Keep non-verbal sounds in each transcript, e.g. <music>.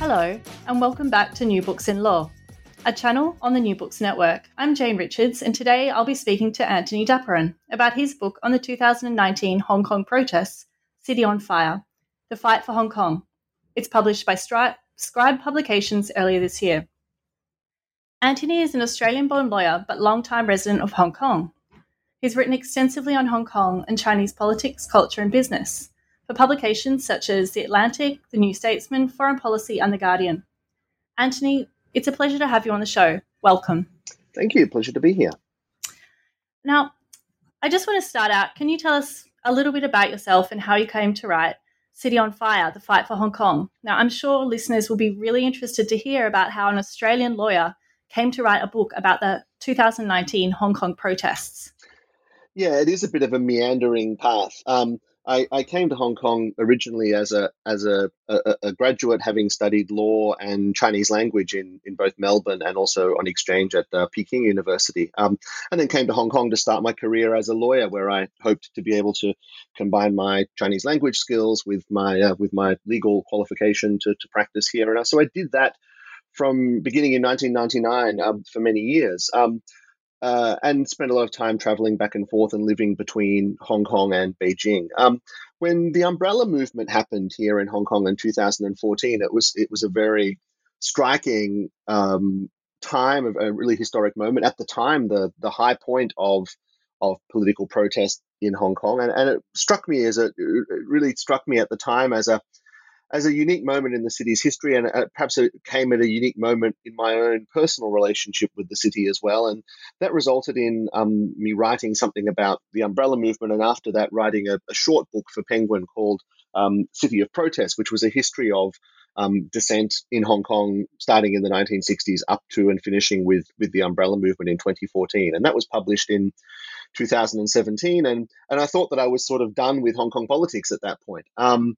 Hello, and welcome back to New Books in Law, a channel on the New Books Network. I'm Jane Richards, and today I'll be speaking to Antony Dapiran about his book on the 2019 Hong Kong protests, City on Fire The Fight for Hong Kong. It's published by Scribe Publications earlier this year. Anthony is an Australian born lawyer but long-time resident of Hong Kong. He's written extensively on Hong Kong and Chinese politics, culture, and business for publications such as The Atlantic, The New Statesman, Foreign Policy, and The Guardian. Antony, it's a pleasure to have you on the show. Welcome. Thank you. Pleasure to be here. Now, I just want to start out. Can you tell us a little bit about yourself and how you came to write City on Fire, The Fight for Hong Kong? Now, I'm sure listeners will be really interested to hear about how an Australian lawyer came to write a book about the 2019 Hong Kong protests. Yeah, it is a bit of a meandering path. Um, I, I came to Hong Kong originally as a as a, a, a, graduate, having studied law and Chinese language in, in both Melbourne and also on exchange at uh, Peking University, um, and then came to Hong Kong to start my career as a lawyer, where I hoped to be able to combine my Chinese language skills with my uh, with my legal qualification to, to practice here. And so I did that from beginning in 1999 um, for many years. Um, uh, and spent a lot of time traveling back and forth and living between Hong Kong and Beijing. Um, when the umbrella movement happened here in Hong Kong in 2014, it was it was a very striking um, time, of a really historic moment. At the time, the the high point of of political protest in Hong Kong, and, and it struck me as a it really struck me at the time as a as a unique moment in the city's history, and uh, perhaps it came at a unique moment in my own personal relationship with the city as well. And that resulted in um, me writing something about the umbrella movement, and after that, writing a, a short book for Penguin called um, City of Protest, which was a history of um, dissent in Hong Kong starting in the 1960s up to and finishing with with the umbrella movement in 2014 and that was published in 2017 and and I thought that I was sort of done with Hong Kong politics at that point um,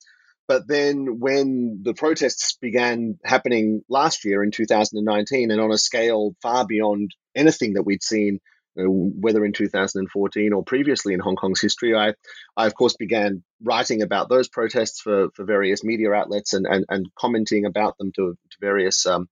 but then when the protests began happening last year in 2019 and on a scale far beyond anything that we'd seen, you know, whether in 2014 or previously in Hong Kong's history, I, I of course began writing about those protests for, for various media outlets and, and, and commenting about them to, to various um,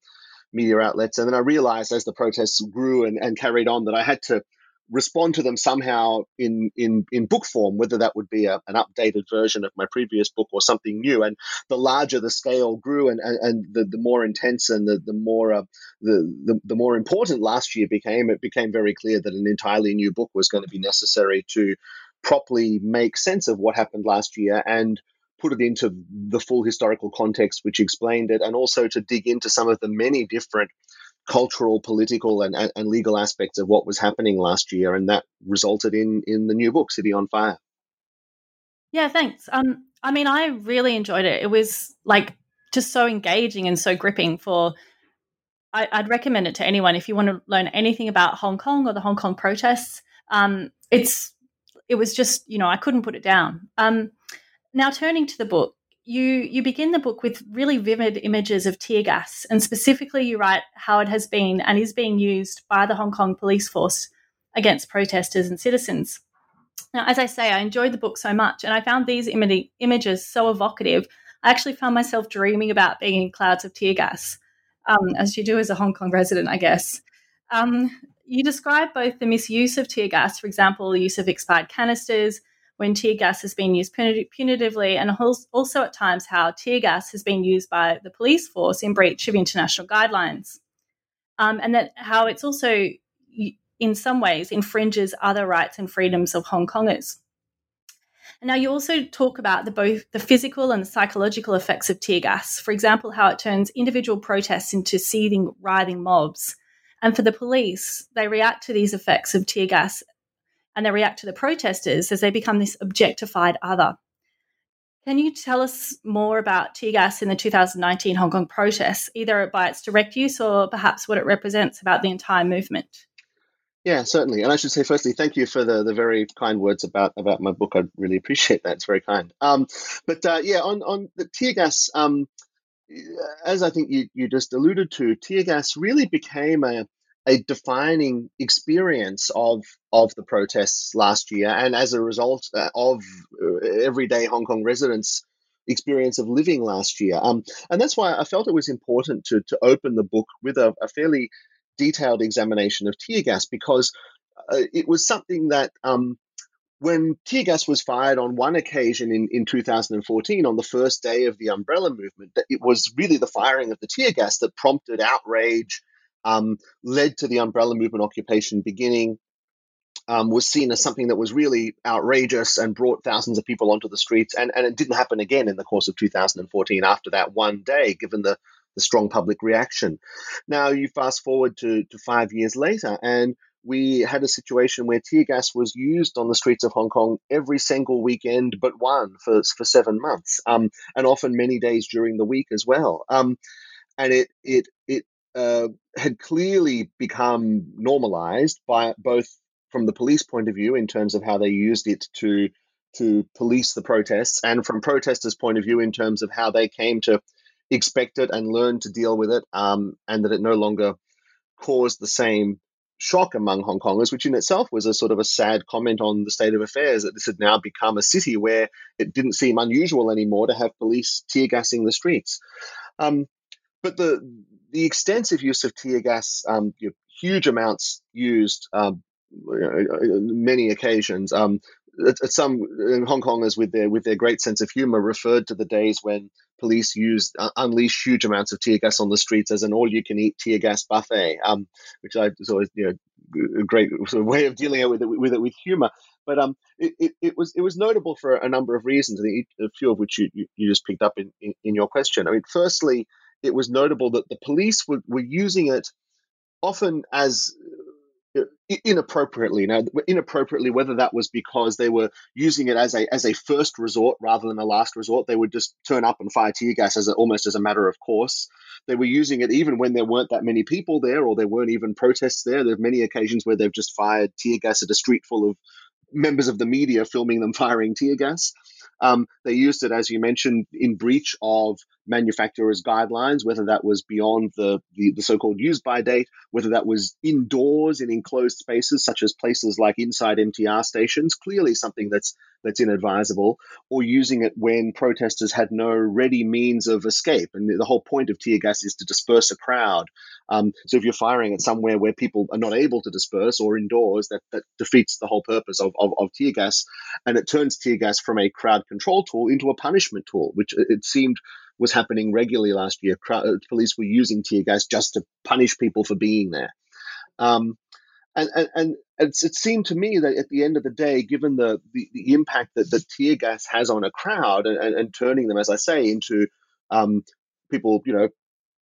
media outlets. And then I realized as the protests grew and, and carried on that I had to respond to them somehow in in in book form, whether that would be a, an updated version of my previous book or something new. And the larger the scale grew, and and, and the, the more intense and the the more uh, the, the the more important last year became, it became very clear that an entirely new book was going to be necessary to properly make sense of what happened last year and put it into the full historical context which explained it and also to dig into some of the many different cultural, political, and, and legal aspects of what was happening last year, and that resulted in in the new book, City on Fire. Yeah, thanks. Um, I mean, I really enjoyed it. It was like just so engaging and so gripping. For I, would recommend it to anyone if you want to learn anything about Hong Kong or the Hong Kong protests. Um, it's it was just you know I couldn't put it down. Um, now turning to the book, you you begin the book with really vivid images of tear gas, and specifically you write how it has been and is being used by the Hong Kong police force against protesters and citizens. Now, as I say, I enjoyed the book so much, and I found these Im- images so evocative. I actually found myself dreaming about being in clouds of tear gas, um, as you do as a Hong Kong resident, I guess. Um, you describe both the misuse of tear gas, for example, the use of expired canisters, when tear gas has been used punitively, and also at times how tear gas has been used by the police force in breach of international guidelines. Um, and that how it's also, in some ways, infringes other rights and freedoms of Hong Kongers. Now you also talk about the, both the physical and the psychological effects of tear gas. For example, how it turns individual protests into seething, writhing mobs. And for the police, they react to these effects of tear gas and they react to the protesters as they become this objectified other. Can you tell us more about tear gas in the 2019 Hong Kong protests, either by its direct use or perhaps what it represents about the entire movement? Yeah, certainly. And I should say, firstly, thank you for the, the very kind words about, about my book. I really appreciate that. It's very kind. Um, but uh, yeah, on, on the tear gas, um, as I think you, you just alluded to, tear gas really became a, a defining experience of of the protests last year, and as a result uh, of uh, everyday Hong Kong residents' experience of living last year. Um, and that's why I felt it was important to to open the book with a, a fairly detailed examination of tear gas because uh, it was something that um, when tear gas was fired on one occasion in, in 2014, on the first day of the umbrella movement, that it was really the firing of the tear gas that prompted outrage, um, led to the umbrella movement occupation beginning, um, was seen as something that was really outrageous and brought thousands of people onto the streets. And, and it didn't happen again in the course of 2014 after that one day, given the, the strong public reaction. Now you fast forward to, to five years later, and we had a situation where tear gas was used on the streets of Hong Kong every single weekend but one for, for seven months, um, and often many days during the week as well. Um, and it it it uh, had clearly become normalized by both from the police point of view in terms of how they used it to to police the protests, and from protesters' point of view in terms of how they came to expect it and learn to deal with it, um, and that it no longer caused the same shock among Hong Kongers, which in itself was a sort of a sad comment on the state of affairs that this had now become a city where it didn't seem unusual anymore to have police tear gassing the streets. Um, but the the extensive use of tear gas, um, you know, huge amounts used, um, many occasions. Um, some Hong Kongers with their with their great sense of humor referred to the days when police used uh, unleashed huge amounts of tear gas on the streets as an all-you-can-eat tear gas buffet, um, which I was always you know a great <laughs> sort of way of dealing with it with it with humor. But um, it, it, it, was it was notable for a number of reasons, a few of which you, you, you just picked up in, in, in, your question. I mean, firstly, it was notable that the police were, were using it often as inappropriately. Now, inappropriately, whether that was because they were using it as a as a first resort rather than a last resort, they would just turn up and fire tear gas as a, almost as a matter of course. They were using it even when there weren't that many people there, or there weren't even protests there. There are many occasions where they've just fired tear gas at a street full of members of the media filming them firing tear gas. Um, they used it, as you mentioned, in breach of manufacturers' guidelines, whether that was beyond the, the, the so called use by date, whether that was indoors in enclosed spaces, such as places like inside MTR stations, clearly something that's, that's inadvisable, or using it when protesters had no ready means of escape. And the whole point of tear gas is to disperse a crowd. Um, so if you're firing at somewhere where people are not able to disperse or indoors, that, that defeats the whole purpose of, of, of tear gas. And it turns tear gas from a crowd control tool into a punishment tool, which it seemed was happening regularly last year. Crowd, uh, police were using tear gas just to punish people for being there. Um, and, and, and it seemed to me that at the end of the day, given the, the, the impact that the tear gas has on a crowd and, and, and turning them, as I say, into um, people, you know,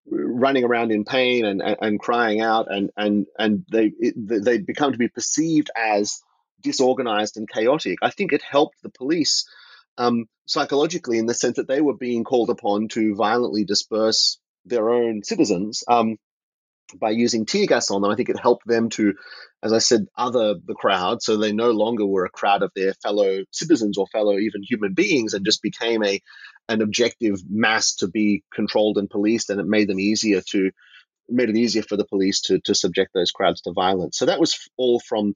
running around in pain and, and, and crying out, and and and they it, they become to be perceived as disorganized and chaotic. I think it helped the police um, psychologically in the sense that they were being called upon to violently disperse their own citizens um, by using tear gas on them. I think it helped them to, as I said, other the crowd, so they no longer were a crowd of their fellow citizens or fellow even human beings, and just became a an objective mass to be controlled and policed, and it made them easier to made it easier for the police to to subject those crowds to violence. So that was all from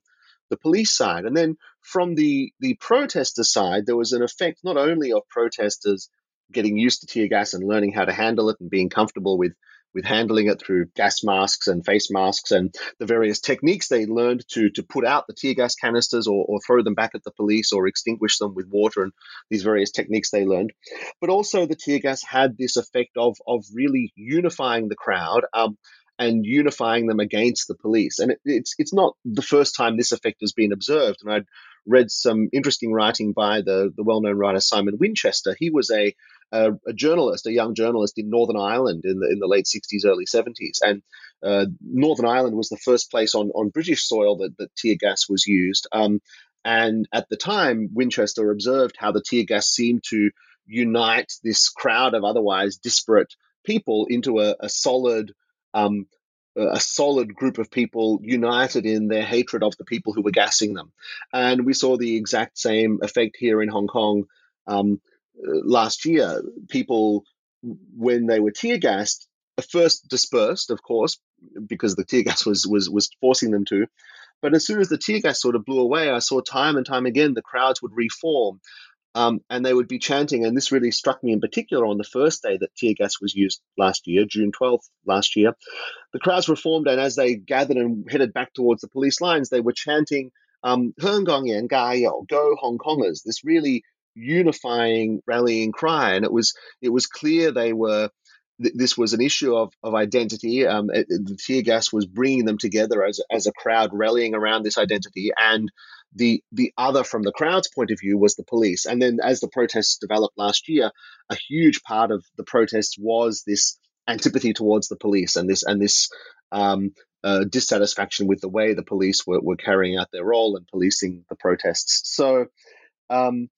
the police side. And then from the, the protester side, there was an effect not only of protesters getting used to tear gas and learning how to handle it and being comfortable with with handling it through gas masks and face masks and the various techniques they learned to to put out the tear gas canisters or, or throw them back at the police or extinguish them with water and these various techniques they learned. But also the tear gas had this effect of of really unifying the crowd. Um, and unifying them against the police. And it, it's it's not the first time this effect has been observed. And I'd read some interesting writing by the the well known writer Simon Winchester. He was a, a, a journalist, a young journalist in Northern Ireland in the in the late sixties, early seventies, and uh, Northern Ireland was the first place on on British soil that, that tear gas was used. Um, and at the time, Winchester observed how the tear gas seemed to unite this crowd of otherwise disparate people into a, a solid um, a solid group of people united in their hatred of the people who were gassing them. And we saw the exact same effect here in Hong Kong um, last year. People, when they were tear gassed, first dispersed, of course, because the tear <laughs> gas was, was, was forcing them to. But as soon as the tear gas sort of blew away, I saw time and time again the crowds would reform. Um, and they would be chanting, and this really struck me in particular on the first day that tear gas was used last year, June 12th last year. The crowds reformed, and as they gathered and headed back towards the police lines, they were chanting, um, Yan Gayo, go Hong Kongers, this really unifying rallying cry. And it was it was clear they were this was an issue of, of identity. Um, it, the tear gas was bringing them together as, as a crowd rallying around this identity. And the the other from the crowd's point of view was the police. And then as the protests developed last year, a huge part of the protests was this antipathy towards the police and this and this um, uh, dissatisfaction with the way the police were, were carrying out their role and policing the protests. So um,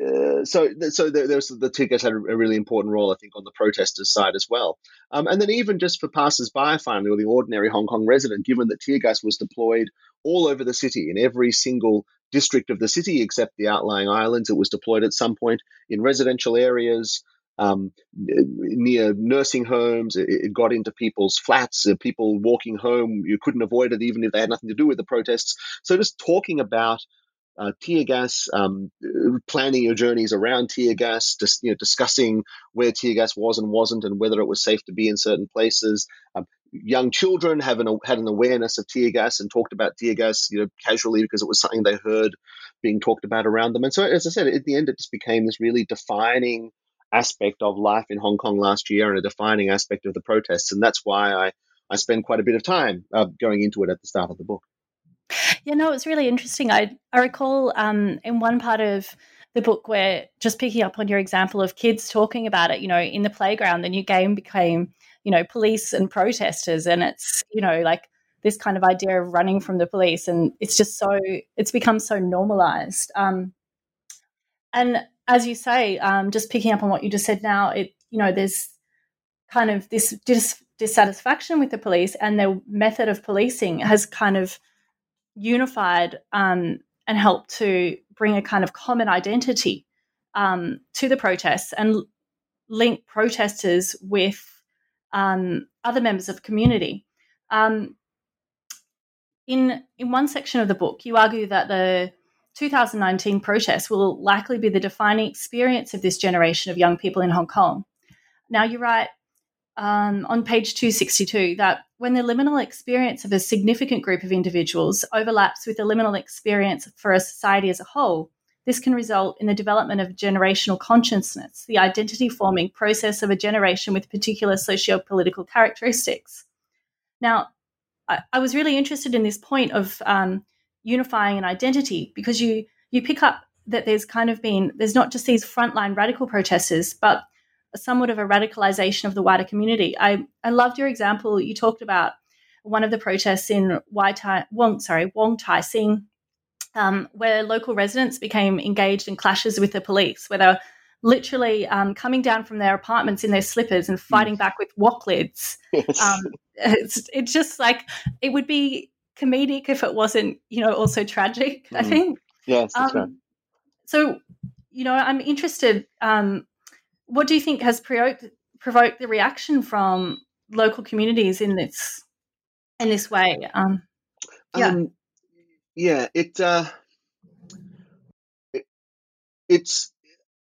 uh, so so there, there's the tear gas had a, really important role, I think, on the protesters' side as well. Um, and then even just for passers-by, finally, or the ordinary Hong Kong resident, given that tear gas was deployed all over the city in every single district of the city except the outlying islands, it was deployed at some point in residential areas. Um, near nursing homes, it, got into people's flats. Uh, people walking home, you couldn't avoid it, even if they had nothing to do with the protests. So, just talking about uh, tear gas, um, planning your journeys around tear gas, just you know, discussing where tear gas was and wasn't, and whether it was safe to be in certain places. Um, young children have an, had an awareness of tear gas and talked about tear gas, you know, casually because it was something they heard being talked about around them. And so, as I said, at the end, it just became this really defining aspect of life in Hong Kong last year and a defining aspect of the protests. And that's why I, I spend quite a bit of time uh, going into it at the start of the book. Yeah, no, it's really interesting. I I recall um, in one part of the book where just picking up on your example of kids talking about it, you know, in the playground, the new game became, you know, police and protesters, and it's you know like this kind of idea of running from the police, and it's just so it's become so normalized. Um, and as you say, um, just picking up on what you just said now, it you know there's kind of this dis- dissatisfaction with the police and their method of policing has kind of unified um, and helped to bring a kind of common identity um, to the protests and link protesters with um, other members of the community. Um, in in one section of the book, you argue that the 2019 protests will likely be the defining experience of this generation of young people in Hong Kong. Now, you write um, on page 262 that when the liminal experience of a significant group of individuals overlaps with the liminal experience for a society as a whole, this can result in the development of generational consciousness, the identity forming process of a generation with particular socio political characteristics. Now, I, I, was really interested in this point of um, unifying an identity because you you pick up that there's kind of been there's not just these frontline radical protesters, but somewhat of a radicalization of the wider community. I, I loved your example. You talked about one of the protests in Wai Tai, Wong, sorry, Wong Tai Sin, um, where local residents became engaged in clashes with the police, where they were literally um, coming down from their apartments in their slippers and fighting back with wok lids. Yes. Um, it's, it's just like it would be comedic if it wasn't, you know, also tragic. Mm. I think. Yes, that's right. Um, so, you know, I'm interested um, what do you think has provoked provoked the reaction from local communities in this in this way? Um, yeah, um, yeah, it, uh, it it's.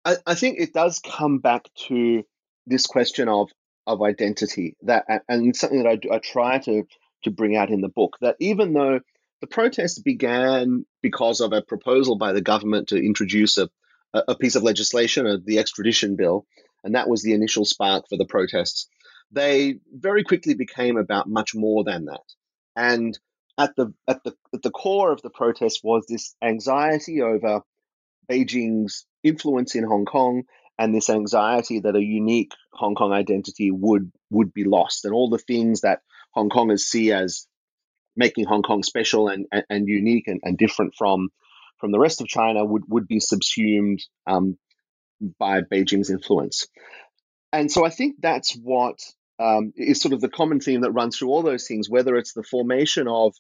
I, I think it does come back to this question of of identity that and something that I, do, I try to to bring out in the book that even though the protest began because of a proposal by the government to introduce a, a piece of legislation, uh, the extradition bill, and that was the initial spark for the protests. They very quickly became about much more than that. And at the at the at the core of the protest was this anxiety over Beijing's influence in Hong Kong and this anxiety that a unique Hong Kong identity would would be lost and all the things that Hong Kongers see as making Hong Kong special and, and, and unique and, and different from from the rest of China would, would be subsumed um, by Beijing's influence. And so I think that's what um, is sort of the common theme that runs through all those things, whether it's the formation of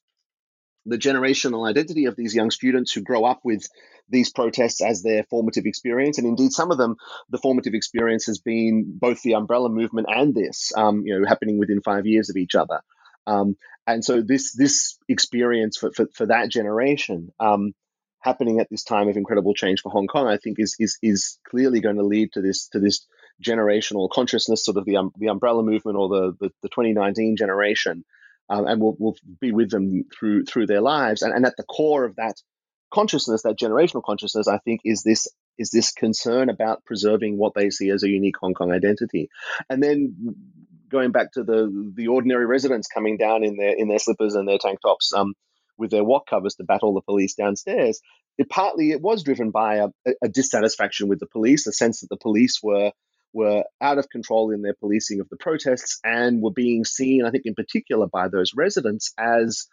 the generational identity of these young students who grow up with these protests as their formative experience. And indeed, some of them, the formative experience has been both the umbrella movement and this, um, you know, happening within five years of each other. Um, and so this this experience for, for, for that generation um, happening at this time of incredible change for Hong Kong, I think is is is clearly going to lead to this to this generational consciousness, sort of the um, the umbrella movement or the the, the 2019 generation, um, and will will be with them through through their lives. And, and at the core of that consciousness, that generational consciousness, I think is this is this concern about preserving what they see as a unique Hong Kong identity, and then going back to the the ordinary residents coming down in their in their slippers and their tank tops. Um, with their wok covers to battle the police downstairs. It partly it was driven by a, a dissatisfaction with the police, a sense that the police were were out of control in their policing of the protests and were being seen, I think, in particular by those residents as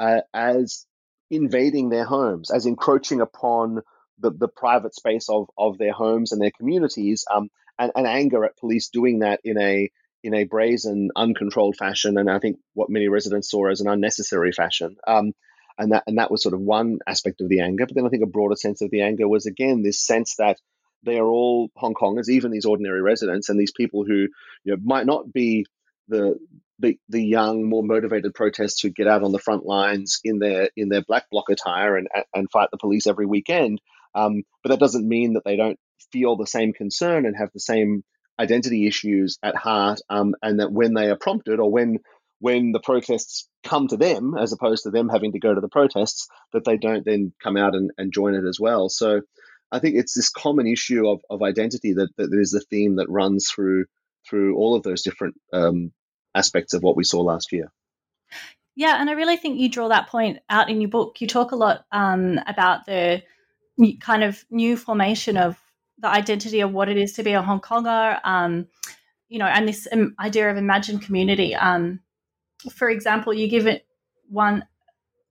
uh, as invading their homes, as encroaching upon the, the private space of, of their homes and their communities, um, and, and anger at police doing that in a in a brazen, uncontrolled fashion, and I think what many residents saw as an unnecessary fashion. Um, and that and that was sort of one aspect of the anger. But then I think a broader sense of the anger was again this sense that they are all Hong Kongers, even these ordinary residents, and these people who you know might not be the the, the young, more motivated protesters who get out on the front lines in their in their black bloc attire and and fight the police every weekend. Um, but that doesn't mean that they don't feel the same concern and have the same identity issues at heart, um, and that when they are prompted or when when the protests come to them as opposed to them having to go to the protests, that they don't then come out and, and join it as well. So I think it's this common issue of, of identity that, that is a theme that runs through through all of those different um, aspects of what we saw last year. Yeah, and I really think you draw that point out in your book. You talk a lot um, about the kind of new formation of the identity of what it is to be a Hong Konger, um, you know, and this idea of imagined community. Um, for example, you give it one.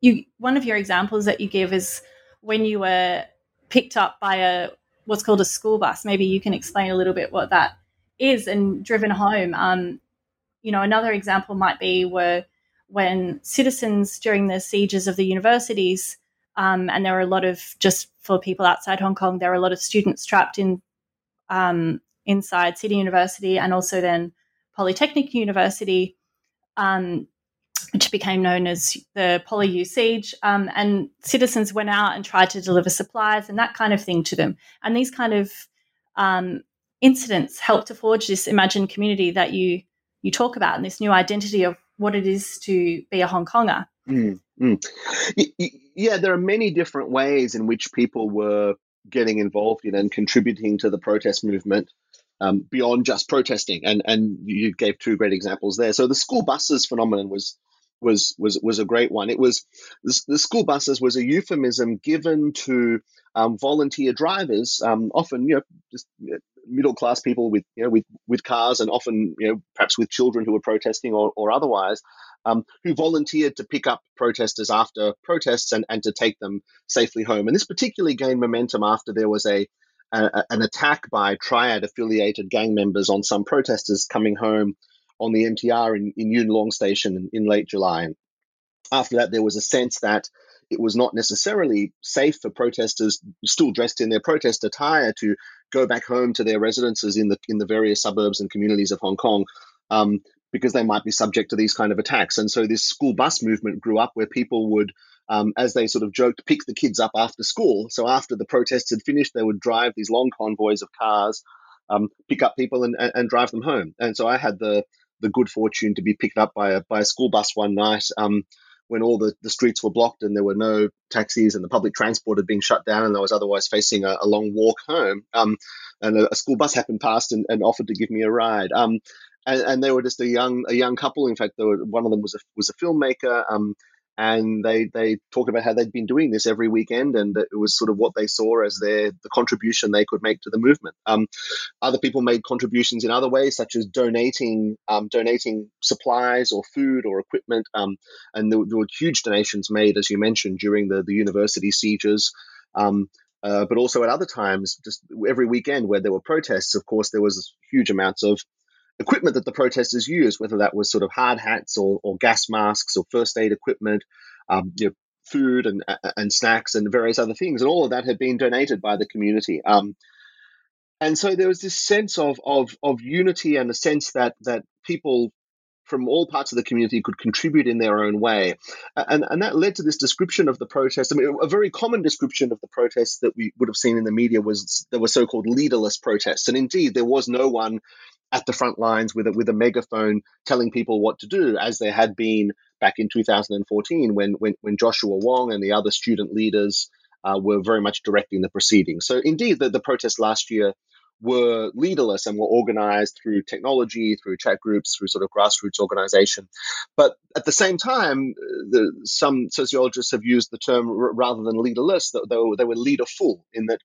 You one of your examples that you give is when you were picked up by a what's called a school bus. Maybe you can explain a little bit what that is and driven home. Um, you know, another example might be where when citizens during the sieges of the universities, um, and there were a lot of just for people outside Hong Kong, there are a lot of students trapped in um, inside City University and also then Polytechnic University. Um, which became known as the PolyU siege. Um, and citizens went out and tried to deliver supplies and that kind of thing to them. And these kind of um, incidents helped to forge this imagined community that you you talk about and this new identity of what it is to be a Hong Konger. Mm, mm. Yeah, there are many different ways in which people were getting involved in and contributing to the protest movement. Um, beyond just protesting, and and you gave two great examples there. So the school buses phenomenon was was was was a great one. It was the, school buses was a euphemism given to um, volunteer drivers, um, often you know just middle class people with you know with with cars, and often you know perhaps with children who were protesting or, or otherwise. Um, who volunteered to pick up protesters after protests and, and to take them safely home. And this particularly gained momentum after there was a, a an attack by triad affiliated gang members on some protesters coming home on the MTR in, in Yuen Long Station in, in late July. And after that, there was a sense that it was not necessarily safe for protesters still dressed in their protest attire to go back home to their residences in the in the various suburbs and communities of Hong Kong. Um, because they might be subject to these kind of attacks. And so this school bus movement grew up where people would, um, as they sort of joked, pick the kids up after school. So after the protests had finished, they would drive these long convoys of cars, um, pick up people and, and, and, drive them home. And so I had the the good fortune to be picked up by a by a school bus one night um, when all the, the streets were blocked and there were no taxis and the public transport had been shut down and I was otherwise facing a, a long walk home. Um, and a, a, school bus happened past and, and, offered to give me a ride. Um, and, and, they were just a young a young couple. In fact, were, one of them was a was a filmmaker. Um, and they they talked about how they'd been doing this every weekend, and it was sort of what they saw as their the contribution they could make to the movement. Um, other people made contributions in other ways, such as donating um, donating supplies or food or equipment, um, and there, there, were huge donations made, as you mentioned, during the the university sieges. Um, uh, but also at other times, just every weekend where there were protests, of course, there was huge amounts of equipment that the protesters used, whether that was sort of hard hats or, or gas masks or first aid equipment, um, you know, food and and snacks and various other things, and all of that had been donated by the community. Um, and so there was this sense of of of unity and a sense that that people from all parts of the community could contribute in their own way. And, and that led to this description of the protest. I mean, a very common description of the protests that we would have seen in the media was there were so called leaderless protests. And indeed, there was no one at the front lines with a, with a megaphone telling people what to do, as there had been back in 2014 when, when, when Joshua Wong and the other student leaders uh, were very much directing the proceedings. So, indeed, the, the protest last year were leaderless and were organized through technology, through chat groups, through sort of grassroots organization. But at the same time, the, some sociologists have used the term rather than leaderless, that they, they were leaderful in that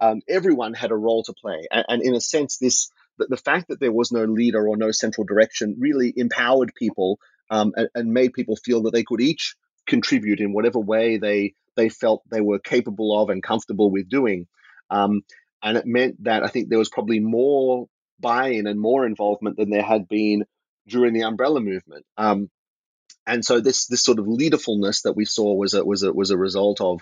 um, everyone had a role to play. And, and in a sense, this the, the, fact that there was no leader or no central direction really empowered people um, and, and made people feel that they could each contribute in whatever way they they felt they were capable of and comfortable with doing. Um, and it meant that I think there was probably more buy-in and more involvement than there had been during the umbrella movement. Um, and so this this sort of leaderfulness that we saw was a was a was a result of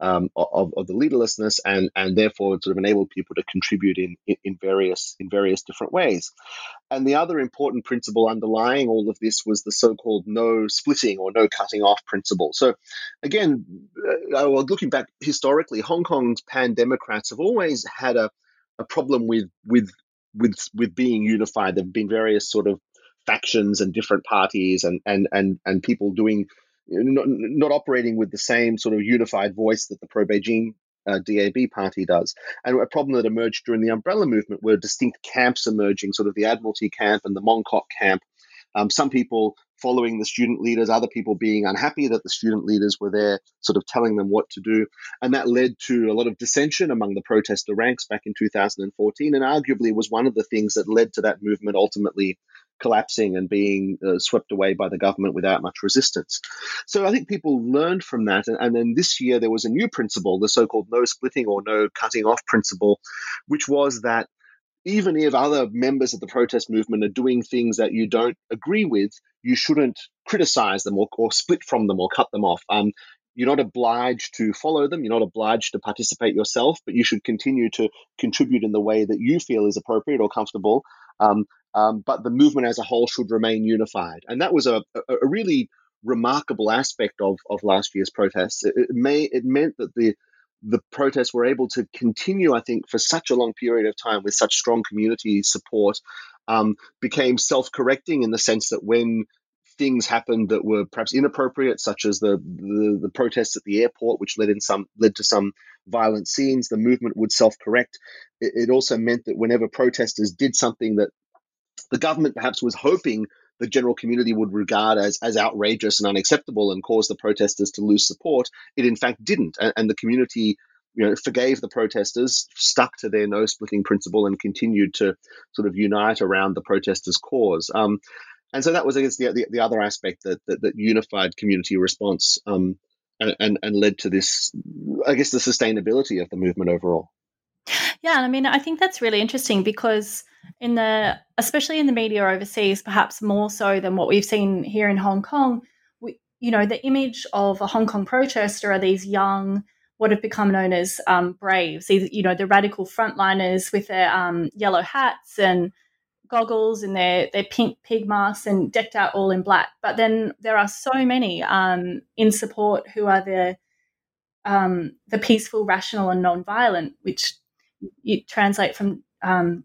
um, of, of the leaderlessness and and therefore sort of enabled people to contribute in, in various in various different ways. And the other important principle underlying all of this was the so-called no splitting or no cutting off principle. So again, uh, well, looking back historically, Hong Kong's pan Democrats have always had a, a problem with with with with being unified. There've been various sort of factions and different parties and and and and people doing not, not operating with the same sort of unified voice that the pro Beijing uh, DAB party does. And a problem that emerged during the umbrella movement were distinct camps emerging, sort of the Admiralty camp and the Mong Kok camp. Um, some people following the student leaders, other people being unhappy that the student leaders were there, sort of telling them what to do. And that led to a lot of dissension among the protester ranks back in 2014, and arguably was one of the things that led to that movement ultimately collapsing and being uh, swept away by the government without much resistance. So I think people learned from that. And, and, then this year there was a new principle, the so called no splitting or no cutting off principle, which was that even if other members of the protest movement are doing things that you don't agree with, you shouldn't criticize them or, or split from them or cut them off. Um, you're not obliged to follow them. You're not obliged to participate yourself, but you should continue to contribute in the way that you feel is appropriate or comfortable. Um, um, but the movement as a whole should remain unified. And that was a, a, a really remarkable aspect of, of last year's protests. It, it, may it meant that the the protests were able to continue, I think, for such a long period of time with such strong community support, um, became self-correcting in the sense that when things happened that were perhaps inappropriate, such as the, the, the protests at the airport, which led in some led to some violent scenes, the movement would self-correct. It, it also meant that whenever protesters did something that the government perhaps was hoping the general community would regard as, as outrageous and unacceptable and cause the protesters to lose support. It in fact didn't. And, and the community you know, forgave the protesters, stuck to their no splitting principle, and continued to sort of unite around the protesters' cause. Um, and so that was, I guess, the, the, the other aspect that, that, that, unified community response um, and, and, and led to this, I guess, the sustainability of the movement overall. Yeah, I mean, I think that's really interesting because in the especially in the media overseas, perhaps more so than what we've seen here in Hong Kong, we, you know, the image of a Hong Kong protester are these young, what have become known as um, braves, these, you know, the radical frontliners with their um, yellow hats and goggles and their their pink pig masks and decked out all in black. But then there are so many um, in support who are the um, the peaceful, rational, and non-violent, which you translate from um,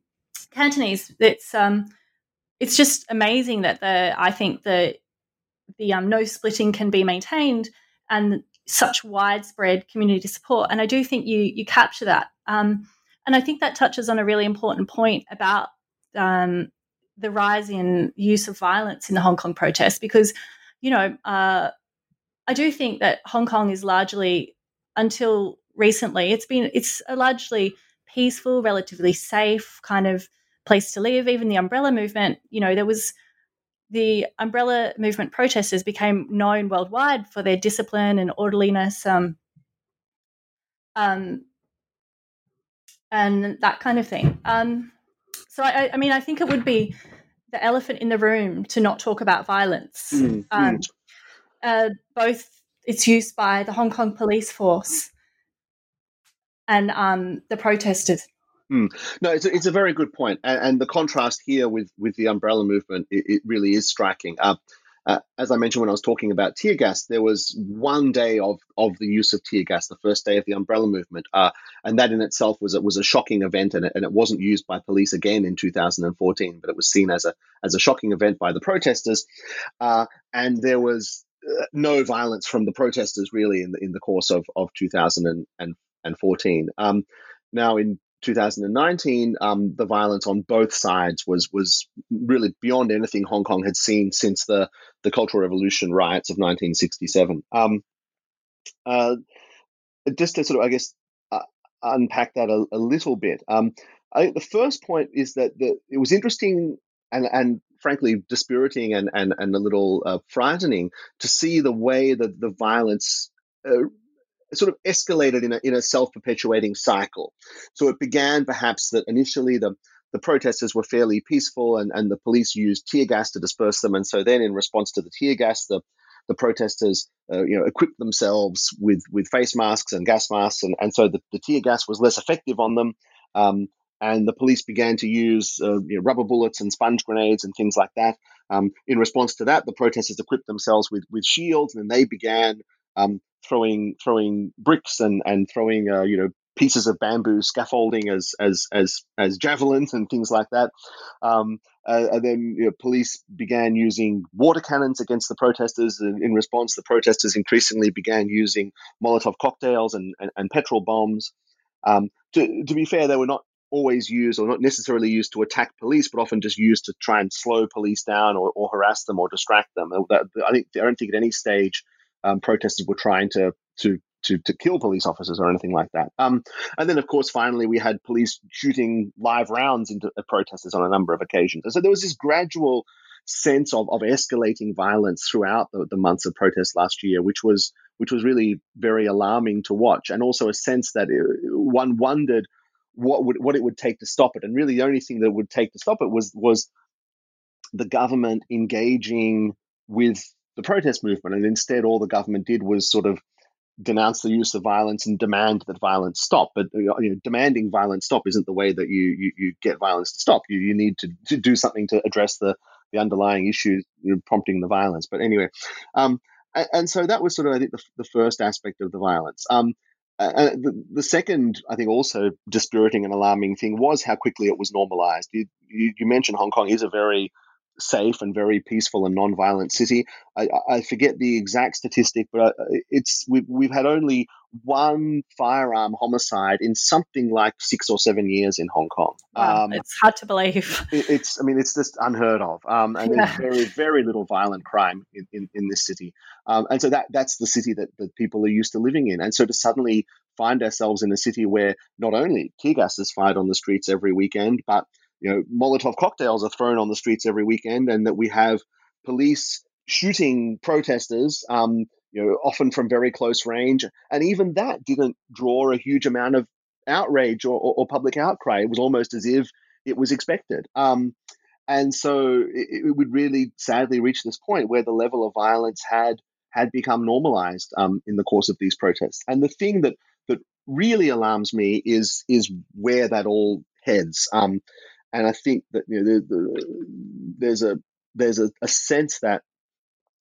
Cantonese. It's um, it's just amazing that the I think the the um, no splitting can be maintained and such widespread community support. And I do think you you capture that. Um, and I think that touches on a really important point about um, the rise in use of violence in the Hong Kong protests, because you know uh, I do think that Hong Kong is largely until recently it's been it's a largely peaceful, relatively safe kind of place to live. Even the umbrella movement, you know, there was the umbrella movement protesters became known worldwide for their discipline and orderliness. Um, um, and that kind of thing. Um, so I, I, mean, I think it would be the elephant in the room to not talk about violence. Mm, um, mm. Uh, both it's used by the Hong Kong police force and um, the protesters. Mm. No, it's a, it's a very good point, and, and, the contrast here with with the umbrella movement, it, it really is striking. Uh, uh, as I mentioned when I was talking about tear gas, there was one day of, of the use of tear gas, the first day of the umbrella movement, uh, and that in itself was it was a shocking event, and it, and it wasn't used by police again in 2014, but it was seen as a as a shocking event by the protesters, uh, and there was uh, no violence from the protesters really in the in the course of of 2014. Um, now in 2019, um, the violence on both sides was was really beyond anything Hong Kong had seen since the the Cultural Revolution riots of 1967. Um, uh, just to sort of, I guess, uh, unpack that a, a little bit. Um, I think the first point is that the, it was interesting and and frankly dispiriting and and, and a little uh, frightening to see the way that the violence uh, sort of escalated in a, in a self-perpetuating cycle. So it began perhaps that initially the the protesters were fairly peaceful and, and the police used tear gas to disperse them. And so then in response to the tear gas, the, the protesters, uh, you know, equipped themselves with, with face masks and gas masks. And, and so the, the tear gas was less effective on them. Um, and the police began to use uh, you know, rubber bullets and sponge grenades and things like that. Um, in response to that, the protesters equipped themselves with, with shields and they began um, throwing throwing bricks and and throwing uh, you know pieces of bamboo scaffolding as as as as javelins and things like that. Um, uh, and then you know, police began using water cannons against the protesters. And in response, the protesters increasingly began using Molotov cocktails and, and, and petrol bombs. Um, to, to be fair, they were not always used or not necessarily used to attack police, but often just used to try and slow police down or, or harass them or distract them. I think I don't think at any stage um, protesters were trying to to to, to kill police officers or anything like that. Um, and then, of course, finally, we had police shooting live rounds into protesters on a number of occasions. And so there was this gradual sense of, of escalating violence throughout the, the months of protest last year, which was which was really very alarming to watch, and also a sense that it, one wondered what would what it would take to stop it. And really, the only thing that would take to stop it was was the government engaging with the protest movement. And instead, all the government did was sort of denounce the use of violence and demand that violence stop. But you know, demanding violence stop isn't the way that you, you, you get violence to stop. You, you need to, to do something to address the, the underlying issues you know, prompting the violence. But anyway, um, and, so that was sort of, I think, the, the first aspect of the violence. Um, uh, the, the, second, I think, also dispiriting and alarming thing was how quickly it was normalized. You, you, you mentioned Hong Kong is a very safe and very peaceful and non-violent city. I, I forget the exact statistic, but uh, it's we've, we've had only one firearm homicide in something like six or seven years in Hong Kong. Wow, um, it's hard to believe. <laughs> It, it's, I mean, it's just unheard of. Um, and yeah. there's very, very little violent crime in, in, in this city. Um, and so that that's the city that, that people are used to living in. And so to suddenly find ourselves in a city where not only tear gas is fired on the streets every weekend, but you know, Molotov cocktails are thrown on the streets every weekend, and that we have police shooting protesters, um, you know, often from very close range, and even that didn't draw a huge amount of outrage or, or, or public outcry. It was almost as if it was expected. Um, and so it, it, would really sadly reach this point where the level of violence had had become normalized um, in the course of these protests. And the thing that that really alarms me is is where that all heads. Um, and I think that you know, the, the, there's a there's a, a, sense that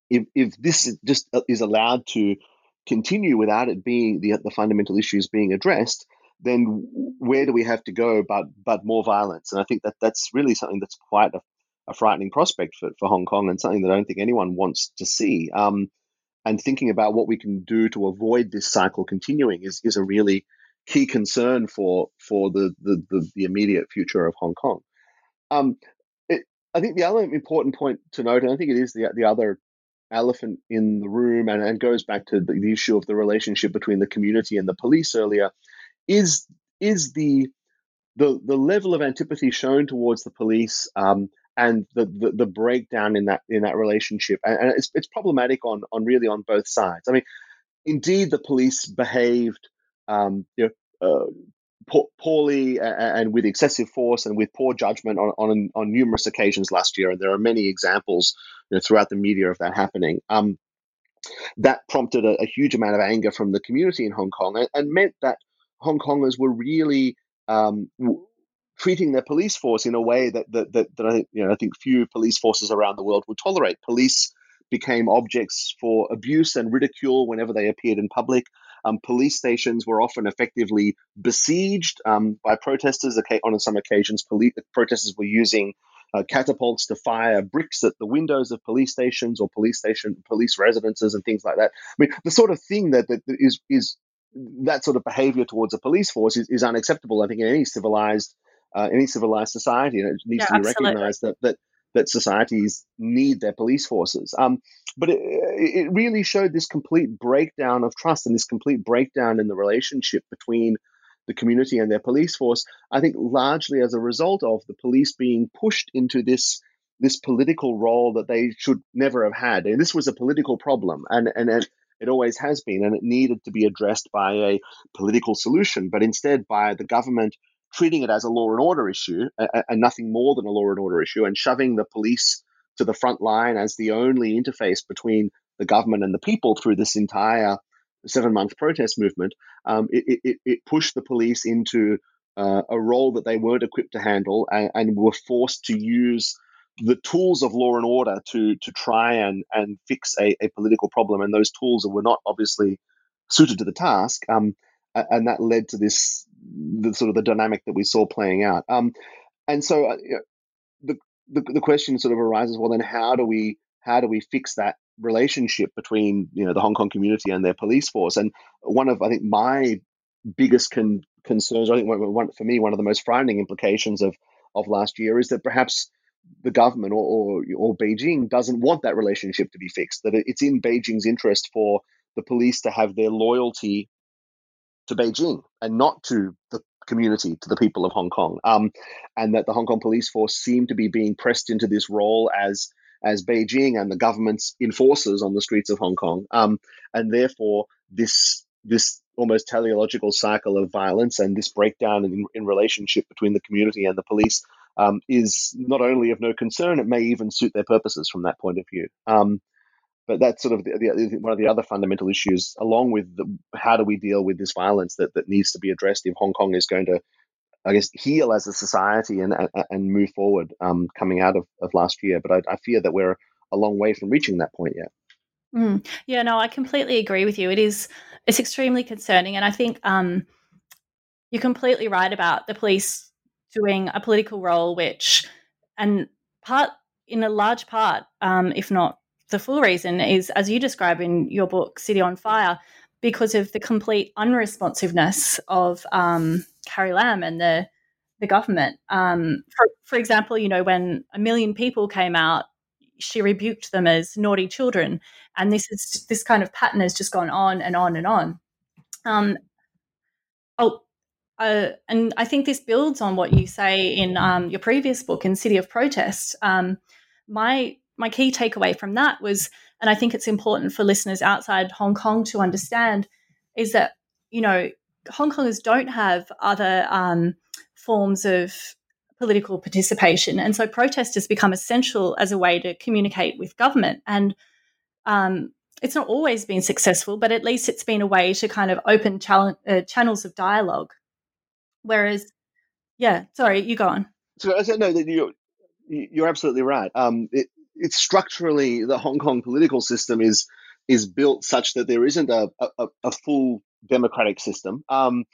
if if this just uh, is allowed to continue without it being the the fundamental issues being addressed, then where do we have to go but but more violence? And I think that that's really something that's quite a, a frightening prospect for, for Hong Kong and something that I don't think anyone wants to see. Um, and thinking about what we can do to avoid this cycle continuing is is a really key concern for for the the, the, the immediate future of Hong Kong. Um, it, I think the other important point to note, and I think it is the the other elephant in the room, and, and goes back to the, the issue of the relationship between the community and the police earlier, is is the the the level of antipathy shown towards the police um, and the, the, the breakdown in that in that relationship, and, and, it's it's problematic on on really on both sides. I mean, indeed, the police behaved um, you know, uh, poorly and with excessive force and with poor judgment on, on, on numerous occasions last year. And there are many examples you know, throughout the media of that happening. Um, that prompted a, a, huge amount of anger from the community in Hong Kong and, and meant that Hong Kongers were really um, treating their police force in a way that that, that, that I, you know, I think few police forces around the world would tolerate. Police became objects for abuse and ridicule whenever they appeared in public. Um, police stations were often effectively besieged um, by protesters. On some occasions, police, protesters were using uh, catapults to fire bricks at the windows of police stations or police station police residences and things like that. I mean, the sort of thing that, that is is that sort of behavior towards a police force is, is unacceptable. I think in any civilized uh, any civilized society, and it needs yeah, to be absolutely. recognized that that that societies need their police forces. Um, but it, it really showed this complete breakdown of trust and this complete breakdown in the relationship between the community and their police force. I think largely as a result of the police being pushed into this this political role that they should never have had. And this was a political problem, and and it, it always has been, and it needed to be addressed by a political solution. But instead, by the government treating it as a law and order issue and nothing more than a law and order issue and shoving the police to the front line as the only interface between the government and the people through this entire seven month protest movement, um, it, it, it, pushed the police into uh, a role that they weren't equipped to handle and, and, were forced to use the tools of law and order to to try and and fix a, a political problem. And those tools were not obviously suited to the task. Um, and that led to this the sort of the dynamic that we saw playing out. Um, and so uh, the, the the question sort of arises: well, then how do we how do we fix that relationship between you know the Hong Kong community and their police force? And one of I think my biggest con- concerns, I think one, for me one of the most frightening implications of of last year is that perhaps the government or, or, or Beijing doesn't want that relationship to be fixed. That it's in Beijing's interest for the police to have their loyalty to Beijing and not to the community, to the people of Hong Kong, um, and that the Hong Kong police force seemed to be being pressed into this role as as Beijing and the government's enforcers on the streets of Hong Kong, um, and therefore this this almost teleological cycle of violence and this breakdown in, in relationship between the community and the police um, is not only of no concern, it may even suit their purposes from that point of view. Um, but that's sort of the, the, one of the other fundamental issues, along with the, how do we deal with this violence that, that needs to be addressed if Hong Kong is going to, I guess, heal as a society and and move forward um, coming out of, of last year. But I, I fear that we're a long way from reaching that point yet. Mm. Yeah, no, I completely agree with you. It is it's extremely concerning, and I think um, you're completely right about the police doing a political role, which and part in a large part, um, if not the full reason is, as you describe in your book, City on Fire, because of the complete unresponsiveness of um, Carrie Lam and the the government. Um, for, for example, you know, when a million people came out, she rebuked them as naughty children, and this is this kind of pattern has just gone on and on and on. Um, oh, uh, and I think this builds on what you say in um, your previous book, in City of Protest. Um, my my key takeaway from that was, and I think it's important for listeners outside Hong Kong to understand, is that, you know, Hong Kongers don't have other um, forms of political participation. And so protest has become essential as a way to communicate with government. And um, it's not always been successful, but at least it's been a way to kind of open chal- uh, channels of dialogue. Whereas, yeah, sorry, you go on. So I said no, you're you're absolutely right. Um, it, it's structurally the Hong Kong political system is is built such that there isn't a a, a full democratic system. Um,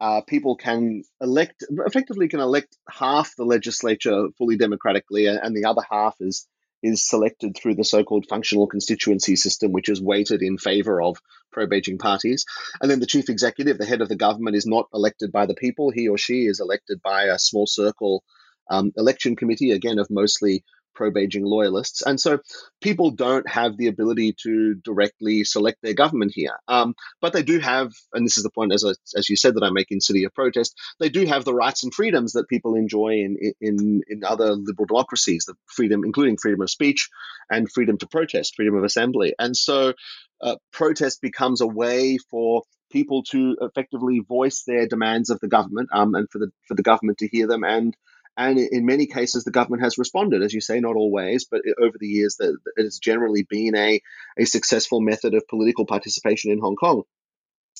uh, people can elect effectively can elect half the legislature fully democratically, and the other half is is selected through the so-called functional constituency system, which is weighted in favor of pro-Beijing parties. And then the chief executive, the head of the government, is not elected by the people. He or she is elected by a small circle um, election committee, again of mostly pro Beijing loyalists. And so people don't have the ability to directly select their government here. Um, but they do have, and this is the point, as, I, as you said, that I make in City of Protest, they do have the rights and freedoms that people enjoy in, in, in other liberal democracies, the freedom, including freedom of speech and freedom to protest, freedom of assembly. And so uh, protest becomes a way for people to effectively voice their demands of the government um, and for the for the government to hear them and and in many cases, the government has responded, as you say, not always, but over the years, that it has generally been a, a successful method of political participation in Hong Kong.